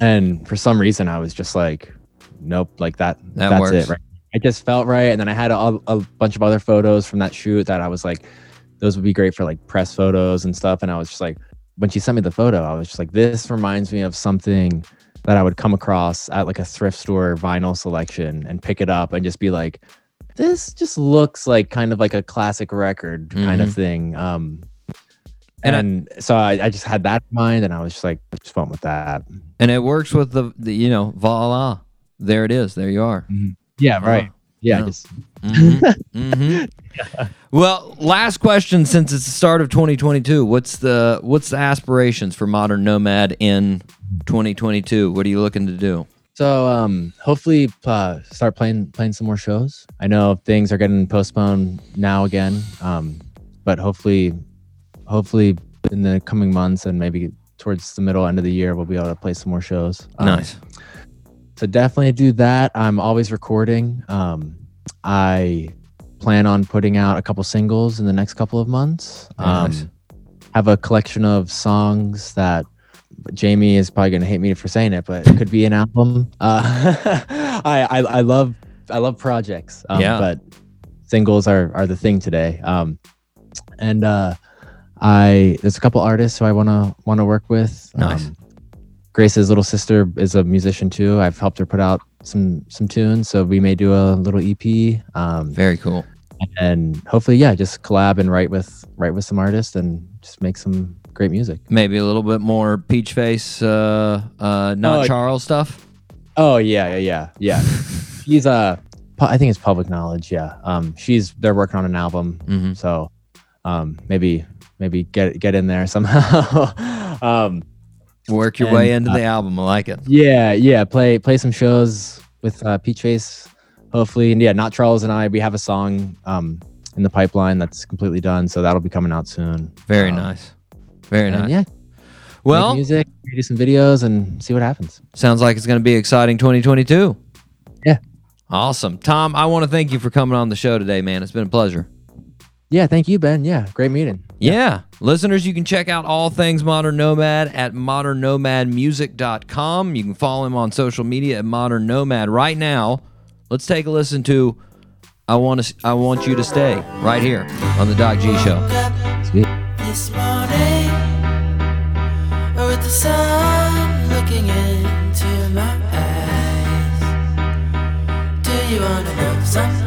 and for some reason i was just like nope like that,
That
that's
works.
it right? It just felt right and then i had a, a bunch of other photos from that shoot that i was like those would be great for like press photos and stuff and i was just like when she sent me the photo i was just like this reminds me of something that i would come across at like a thrift store vinyl selection and pick it up and just be like this just looks like kind of like a classic record kind of thing um
And
and,
I-
so I, I just had that in mind and i was just like just went with that
And it works with the, the you know, voila. There it is. There you are.
Yeah,
Uh-huh.
right. Yeah,
No.
just
hmm [laughs] Well, last question since it's the start of 2022. What's the what's the aspirations for Modern Nomad in 2022? What are you looking to do?
So um, hopefully uh, start playing playing some more shows. I know things are getting postponed now again, um, but hopefully, hopefully in the coming months and maybe towards the middle end of the year, we'll be able to play some more shows. Um,
nice.
So definitely do that. I'm always recording. Um, I plan on putting out a couple singles in the next couple of months. Um,
Nice.
Have a collection of songs that Jamie is probably gonna hate me for saying it, but it could be an album. Uh, [laughs] I, I I love I love projects. Um,
Yeah.
But singles are are the thing today. Um, and uh, I there's a couple artists who I wanna wanna work with.
Nice.
Um, Grace's little sister is a musician too. I've helped her put out some some tunes, so we may do a little EP. Um,
Very cool.
and hopefully, yeah, just collab and write with write with some artists and just make some great music.
Maybe a little bit more peach face, uh, uh, not
Oh,
Charles stuff.
Oh yeah, yeah, yeah, yeah. [laughs] she's uh, pu- I think it's public knowledge. Yeah. Um, she's they're working on an album,
hmm
so um, maybe maybe get get in there somehow. [laughs] um,
Work your
And,
way into
uh,
the album. I like it.
yeah, yeah. Play play some shows with uh, Peach Face, hopefully. And yeah, not Charles and I. We have a song um in the pipeline that's completely done, so that'll be coming out soon.
Very
Um,
nice. Very nice.
Yeah,
well,
make music, do some videos, and see what happens.
sounds like it's going to be exciting 2022.
Yeah.
Awesome. Tom, I want to thank you for coming on the show today, man. It's been a pleasure.
Yeah, thank you, Ben. Yeah, great meeting.
Yeah. Listeners, you can check out all things Modern Nomad at modernnomadmusic.com. You can follow him on social media at Modern Nomad. Right now, let's take a listen to I want to I want you to stay right here on the Doc G show.
Sweet.
this morning with the sun looking into my eyes. Do you wanna know something?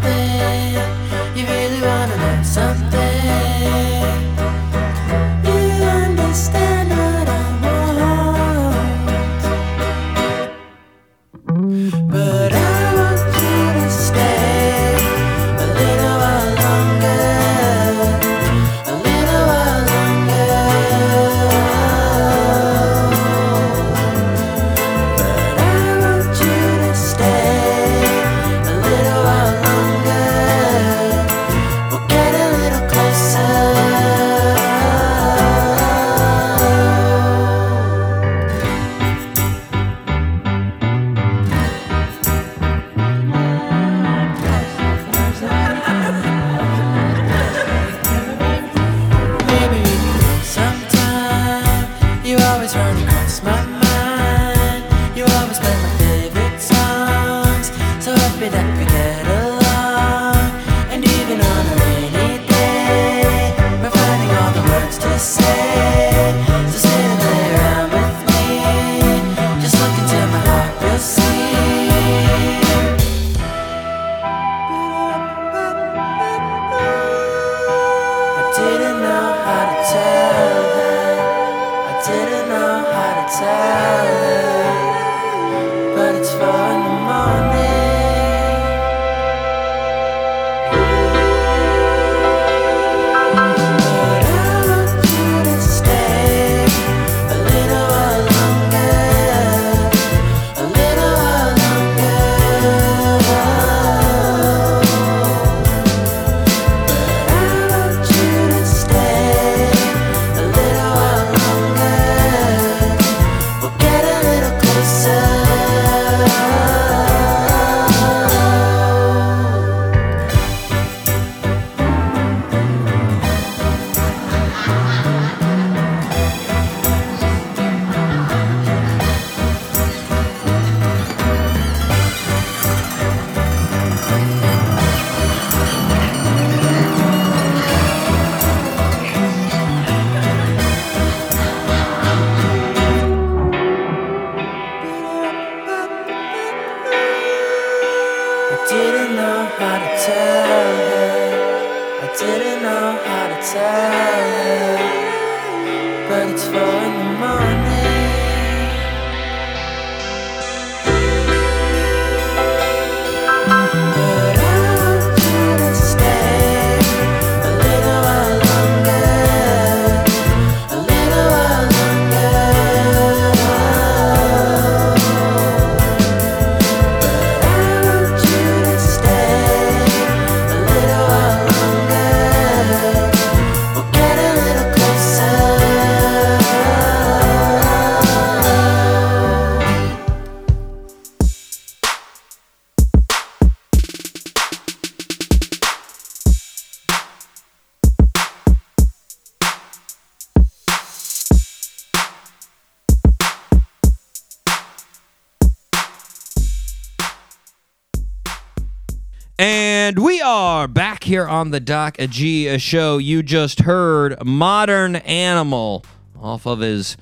Here on the Doc G show. You just heard Modern Animal off of his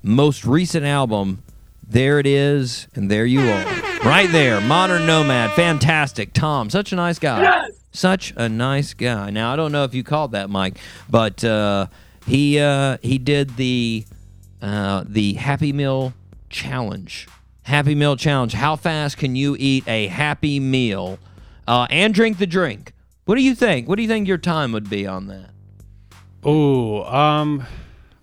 most recent album. There it is, and there you are. Right there. Modern Nomad. Fantastic. Tom, such a nice guy. Such a nice guy. Now, I don't know if you called that, Mike, but uh, he uh, he did the uh, the Happy Meal Challenge. Happy Meal Challenge. How fast can you eat a Happy Meal uh, and drink the drink? What do you think? What do you think your time would be on that?
Oh, um,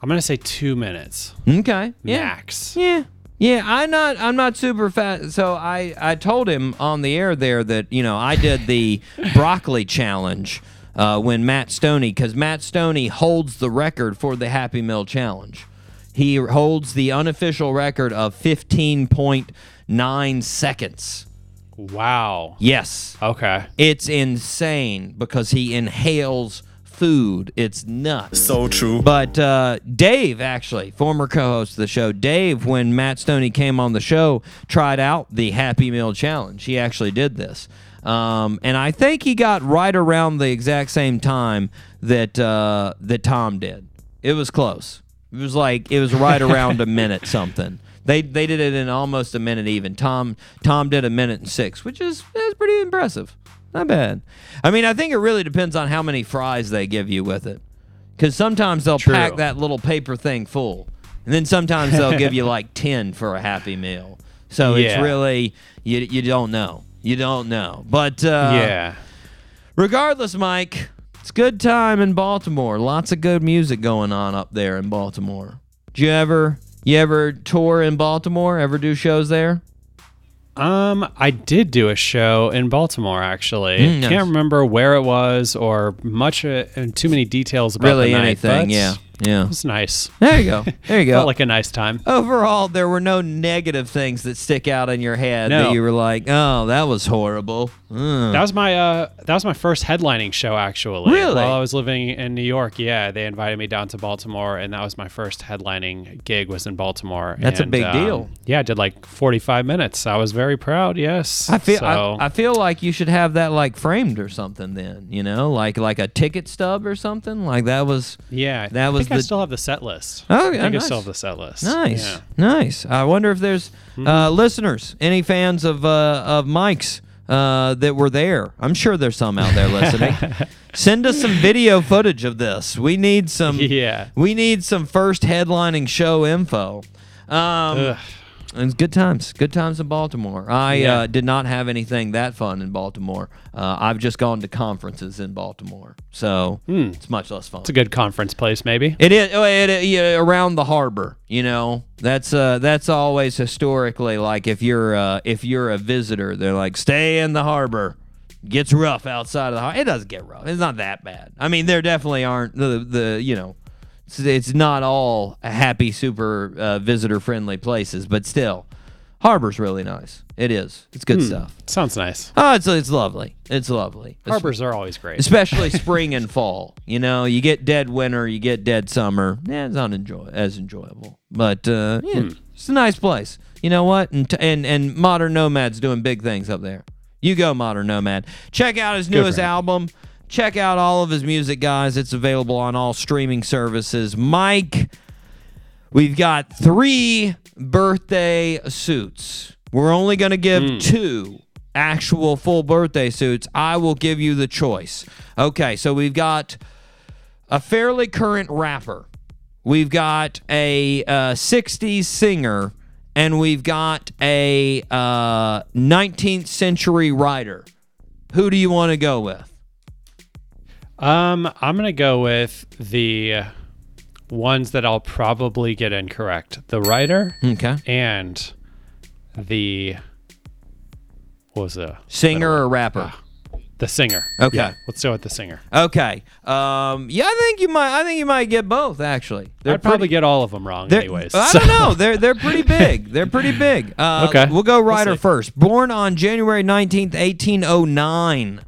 I'm gonna say two minutes
Okay. Yeah.
max.
Yeah. Yeah, I'm not I'm not super fat so I I told him on the air there that, you know, I did the [laughs] broccoli challenge uh, when Matt Stoney cuz Matt Stoney holds the record for the Happy Meal challenge. He holds the unofficial record of 15.9 seconds.
Wow.
Yes.
Okay.
It's insane because he inhales food. It's nuts.
So true.
But uh, Dave, actually, former co-host of the show, Dave, when Matt Stoney came on the show, tried out the Happy Meal challenge. He actually did this, um, and I think he got right around the exact same time that uh, that Tom did. It was close. It was like it was right around a [laughs] minute something. They they did it in almost a minute even. Tom Tom did a minute and six, which is is pretty impressive. Not bad. I mean, I think it really depends on how many fries they give you with it. Because sometimes they'll
True.
pack that little paper thing full, and then sometimes they'll give you like [laughs] ten for a Happy Meal. So it's really you you don't know. You don't know. But uh,
yeah.
regardless, Mike, it's good time in Baltimore. Lots of good music going on up there in Baltimore. Did you ever you ever tour in Baltimore? Ever do shows there?
Um, I did do a show in Baltimore actually.
Mm, nice.
Can't remember where it was or much uh, and too many details about
really
the night,
anything? Yeah, yeah.
It was nice.
There you go. There you [laughs] go.
Felt like a nice time.
Overall, there were no negative things that stick out in your head that you were like, "Oh, that was horrible." Mm.
That was my uh that was my first headlining show actually.
Really?
While I was living in New York, yeah, they invited me down to Baltimore and that was my first headlining gig was in Baltimore.
That's a big
um,
deal.
Yeah, I did like 45 minutes. I was very proud. Yes.
I feel
so,
I, I feel like you should have that like framed or something. Then you know, like like a ticket stub or something. Like that was
yeah,
that
I
was
think I still have the set list.
Oh,
I think
nice.
I still have the set list.
nice,
Yeah.
nice. I wonder if there's
Mm-hmm.
uh, listeners, any fans of uh, of Mike's uh, that were there. I'm sure there's some out there listening. [laughs] Send us some video footage of this. We need some. [laughs]
Yeah.
We need some first headlining show info. Um,
Ugh.
It's good times. Good times in Baltimore. I
Yeah.
uh, did not have anything that fun in Baltimore. Uh, I've just gone to conferences in Baltimore, so it's much less fun.
Hmm. It's a good conference place, maybe.
It is oh, it, it- yeah, around the harbor. You know, that's uh, that's always historically like if you're uh, if you're a visitor, they're like stay in the harbor. Gets rough outside of the harbor. It doesn't get rough. It's not that bad. I mean, there definitely aren't the the you know, it's, it's not all happy, super uh, visitor friendly places, but still, harbor's really nice. It is. It's good stuff.
Sounds nice.
Oh, it's it's lovely. It's lovely. It's-
Harbors are always great.
especially [laughs] spring and fall. You know, you get dead winter, you get dead summer. Yeah, it's not enjoy as enjoyable, but uh, yeah, it's a nice place. You know what? And t- and and Modern Nomad's doing big things up there. You go, Modern Nomad. Check out his newest album. Check out all of his music, guys. It's available on all streaming services. Mike, we've got three birthday suits. We're only going to give two actual full birthday suits. I will give you the choice. Okay, so we've got a fairly current rapper. We've got a uh, 60s singer, and we've got a uh, 19th century writer. Who do you want to go with?
Um, I'm gonna go with the ones that I'll probably get incorrect. The writer
Okay.
and the what was the
Singer or rapper?
the singer.
Okay.
Yeah, let's go with the singer.
Okay. Um, yeah, I think you might. I think you might get both. Actually, They're
I'd probably get all of them wrong, anyways.
I
so-
don't know. They're they're pretty [laughs] big. They're pretty big. Uh,
Okay.
We'll go
We'll
first. Born on January nineteenth, eighteen oh nine.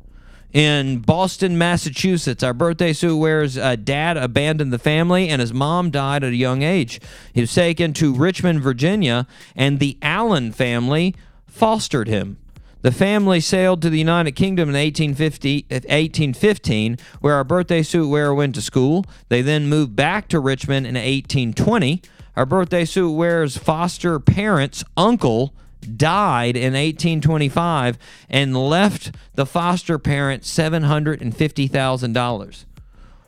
In Boston, Massachusetts, our birthday suit wears uh, dad abandoned the family and his mom died at a young age. He was taken to Richmond, Virginia, and the Allan family fostered him. The family sailed to the United Kingdom in 1850, 1815, where our birthday suit wearer went to school. They then moved back to Richmond in 1820. Our birthday suit wearer's foster parents' uncle died in 1825 and left the foster parents $750,000,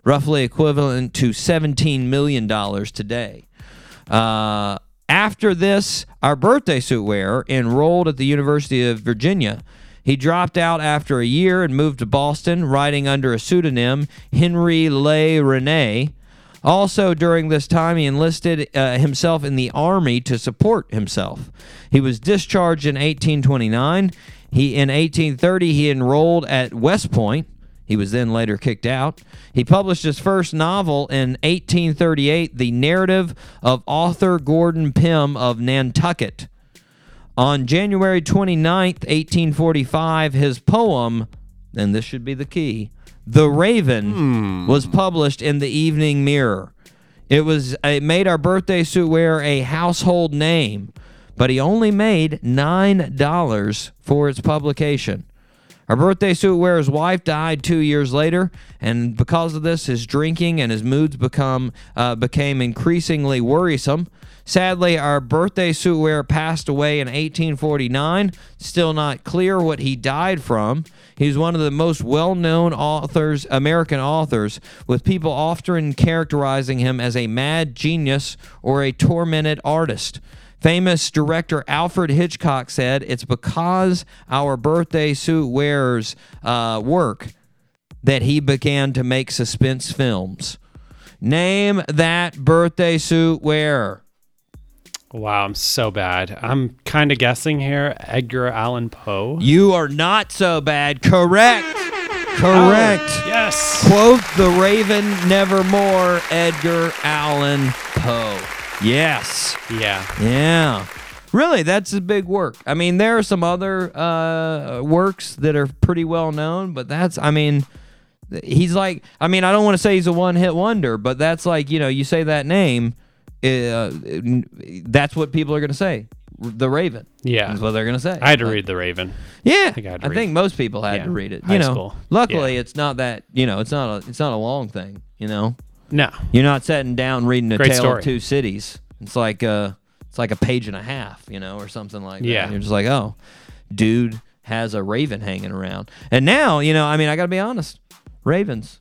roughly equivalent to $17 million today. Uh, after this, our birthday suit wearer enrolled at the University of Virginia. He dropped out after a year and moved to Boston, writing under a pseudonym, Henri Le Rennet. Also, during this time, he enlisted uh, himself in the army to support himself. He was discharged in 1829. He in 1830 he enrolled at West Point. He was then later kicked out. He published his first novel in 1838, The Narrative of Arthur Gordon Pym of Nantucket. On January 29th, 1845, his poem, and this should be the key, The Raven, was published in the Evening Mirror. It was it made our birthday suit wearer a household name, but he only made nine dollars for its publication. Our birthday suit wearer's wife died two years later, and because of this, his drinking and his moods become uh, became increasingly worrisome. Sadly, our birthday suit wearer passed away in 1849. Still not clear what he died from. He's one of the most well-known authors, American authors, with people often characterizing him as a mad genius or a tormented artist. Famous director Alfred Hitchcock said, It's because our birthday suit wearer's uh, work that he began to make suspense films. Name that birthday suit wearer.
Wow, I'm so bad. I'm kind of guessing here. Edgar Allan Poe.
You are not so bad. Correct. Correct.
Yes.
Quote the Raven Nevermore, Edgar Allan Poe. Yes.
Yeah.
Yeah. Really, that's a big work. I mean, there are some other uh, works that are pretty well known, but that's, I mean, he's like, I mean, I don't want to say he's a one hit wonder, but that's like, you know, you say that name, uh, that's what people are going to say. The Raven.
Yeah.
That's what they're going to say.
I had to
Like,
read The Raven.
Yeah,
think I to
I
read
think most people had
Yeah,
to read it.
high
You know,
school.
luckily
Yeah.
it's not that. You know, it's not a it's not a long thing. You know,
No.
you're not sitting down reading a
Great
tale
story.
of two cities. It's like uh it's like a page and a half. You know, or something like that.
Yeah.
you're just like, oh, dude has a raven hanging around. And now, you know, I mean, I got to be honest, ravens,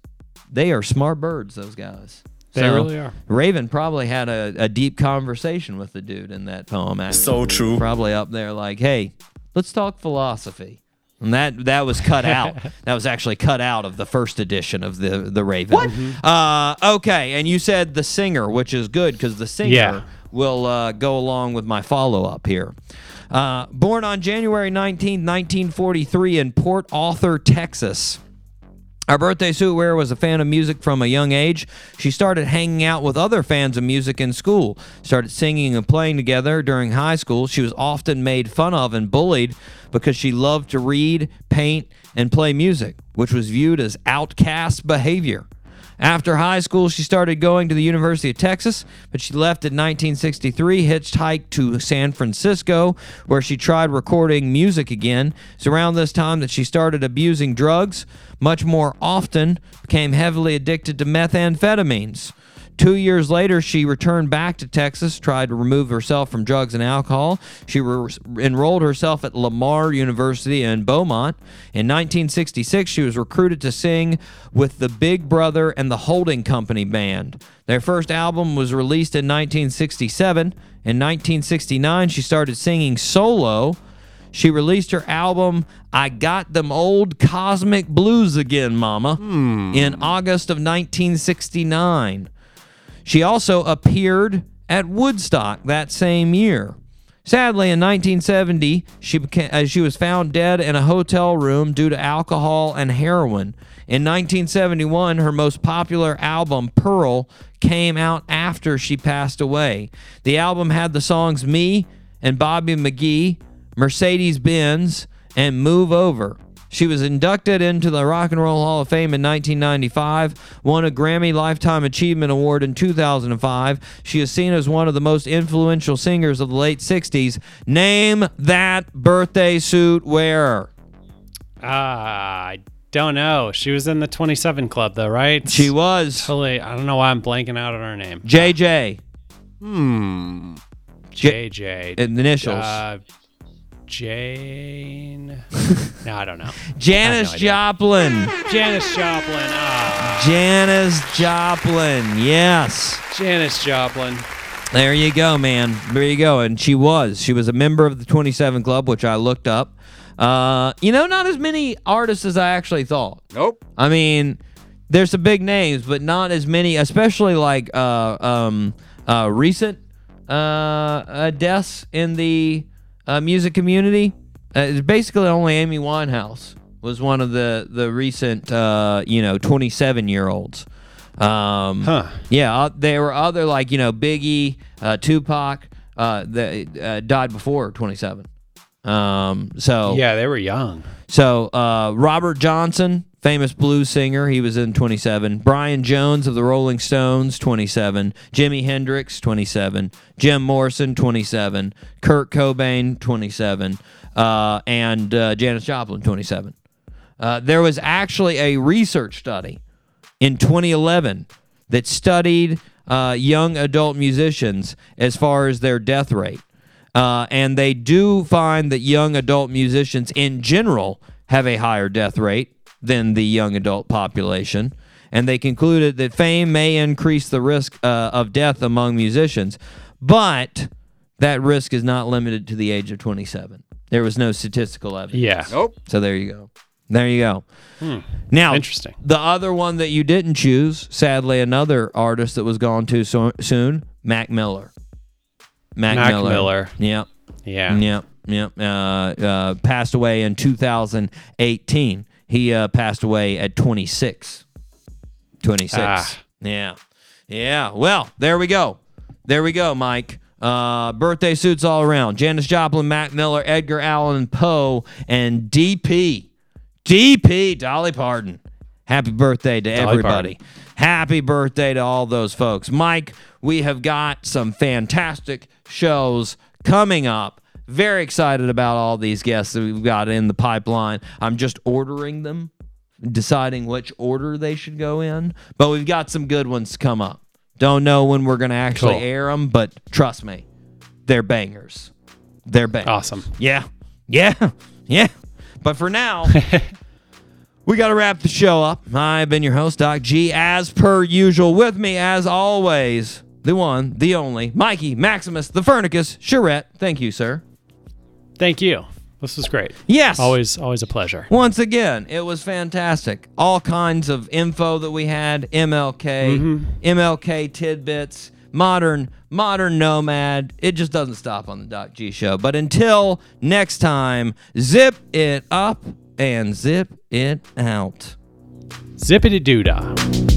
they are smart birds. Those guys.
They really are.
Raven probably had a, a deep conversation with the dude in that poem. Actually.
So true.
Probably up there, like, hey, let's talk philosophy. And that that was cut out. [laughs] that was actually cut out of the first edition of the the Raven. What? Uh, okay, and you said the singer, which is good because the singer
Yeah.
will uh, go along with my follow up here. Uh, born on January 19, 1943, in Port Arthur, Texas. Our birthday suit wearer was a fan of music from a young age. She started hanging out with other fans of music in school, started singing and playing together during high school. She was often made fun of and bullied because she loved to read, paint, and play music, which was viewed as outcast behavior. After high school, she started going to the University of Texas, but she left in 1963, hitchhiked to San Francisco, where she tried recording music again. It's around this time that she started abusing drugs, much more often, became heavily addicted to methamphetamines. Two years later, she returned back to Texas, tried to remove herself from drugs and alcohol. She re- enrolled herself at Lamar University in Beaumont. In 1966, she was recruited to sing with the Big Brother and the Holding Company Band. Their first album was released in 1967. In 1969, she started singing solo. She released her album I Got Them Old Cosmic Blues Again, Mama, hmm. in August of 1969. She also appeared at Woodstock that same year. Sadly, in 1970, she became, uh, she was found dead in a hotel room due to alcohol and heroin. In 1971, her most popular album, Pearl, came out after she passed away. The album had the songs Me and Bobby McGee, Mercedes Benz, and Move Over. She was inducted into the Rock and Roll Hall of Fame in 1995, won a Grammy Lifetime Achievement Award in 2005. She is seen as one of the most influential singers of the late 60s. Name that birthday suit wearer.
Ah, I don't know. She was in the 27 Club, though, right?
She was
Totally. I don't know why I'm blanking out on her name.
JJ. Hmm.
JJ.
in the initials.
Uh, Jane. No, I don't know. [laughs]
Janis
no.
Joplin.
Janis Joplin. Ah,
Janis Joplin. Yes.
Janis Joplin.
There you go, man. There you go. And she was. She was a member of the 27 Club, which I looked up. Uh, you know, not as many artists as I actually thought.
Nope.
I mean, there's some big names, but not as many, especially like uh, um, uh, recent uh, uh, deaths in the uh, music community. Uh, it's basically only Amy Winehouse was one of the the recent, uh, you know, 27 year olds. Um,
Huh.
Yeah, uh, there were other like you know Biggie, uh, Tupac, uh, that uh, died before 27. Um, so
Yeah, they were young.
so uh, Robert Johnson, famous blues singer, he was in 27. Brian Jones of the Rolling Stones, 27. Jimi Hendrix, 27. Jim Morrison, 27. Kurt Cobain, 27. Uh, and uh, Janis Joplin, 27. Uh, there was actually a research study in 2011 that studied uh, young adult musicians as far as their death rate. Uh, and they do find that young adult musicians in general have a higher death rate than the young adult population. And they concluded that fame may increase the risk uh, of death among musicians, but that risk is not limited to the age of 27. There was no statistical evidence.
Yeah.
Nope.
So there you go. There you go. Now,
Interesting.
The other one that you didn't choose, sadly, another artist that was gone too so- soon, Mac Miller. Mac,
Mac
Miller.
Miller.
Yep.
Yeah.
Yep. Yep. Uh, uh, passed away in 2018. He uh, passed away at 26. 26.
Ah.
Yeah. Yeah. Well, there we go. There we go, Mike. Uh, birthday suits all around. Janis Joplin, Mac Miller, Edgar Allan Poe, and DP. DP, Dolly Parton. Happy birthday to
Dolly
everybody.
Parton.
Happy birthday to all those folks. Mike, we have got some fantastic shows coming up. Very excited about all these guests that we've got in the pipeline. I'm just ordering them, deciding which order they should go in. But we've got some good ones to come up. Don't know when we're going to actually
Cool.
air them, but trust me, they're bangers. They're bangers.
Awesome.
Yeah. Yeah. [laughs] Yeah. But for now, [laughs] we got to wrap the show up. I've been your host, Doc G, as per usual. With me, as always, the one, the only, Mikey Maximus, the Furnicus, Charette. Thank you, sir.
Thank you. This was great.
Yes.
Always, always a pleasure.
Once again, it was fantastic. All kinds of info that we had, MLK, MLK mm-hmm. tidbits, modern modern nomad. It just doesn't stop on the Doc G show. But until next time, zip it up and zip it out.
Zippity doo dah.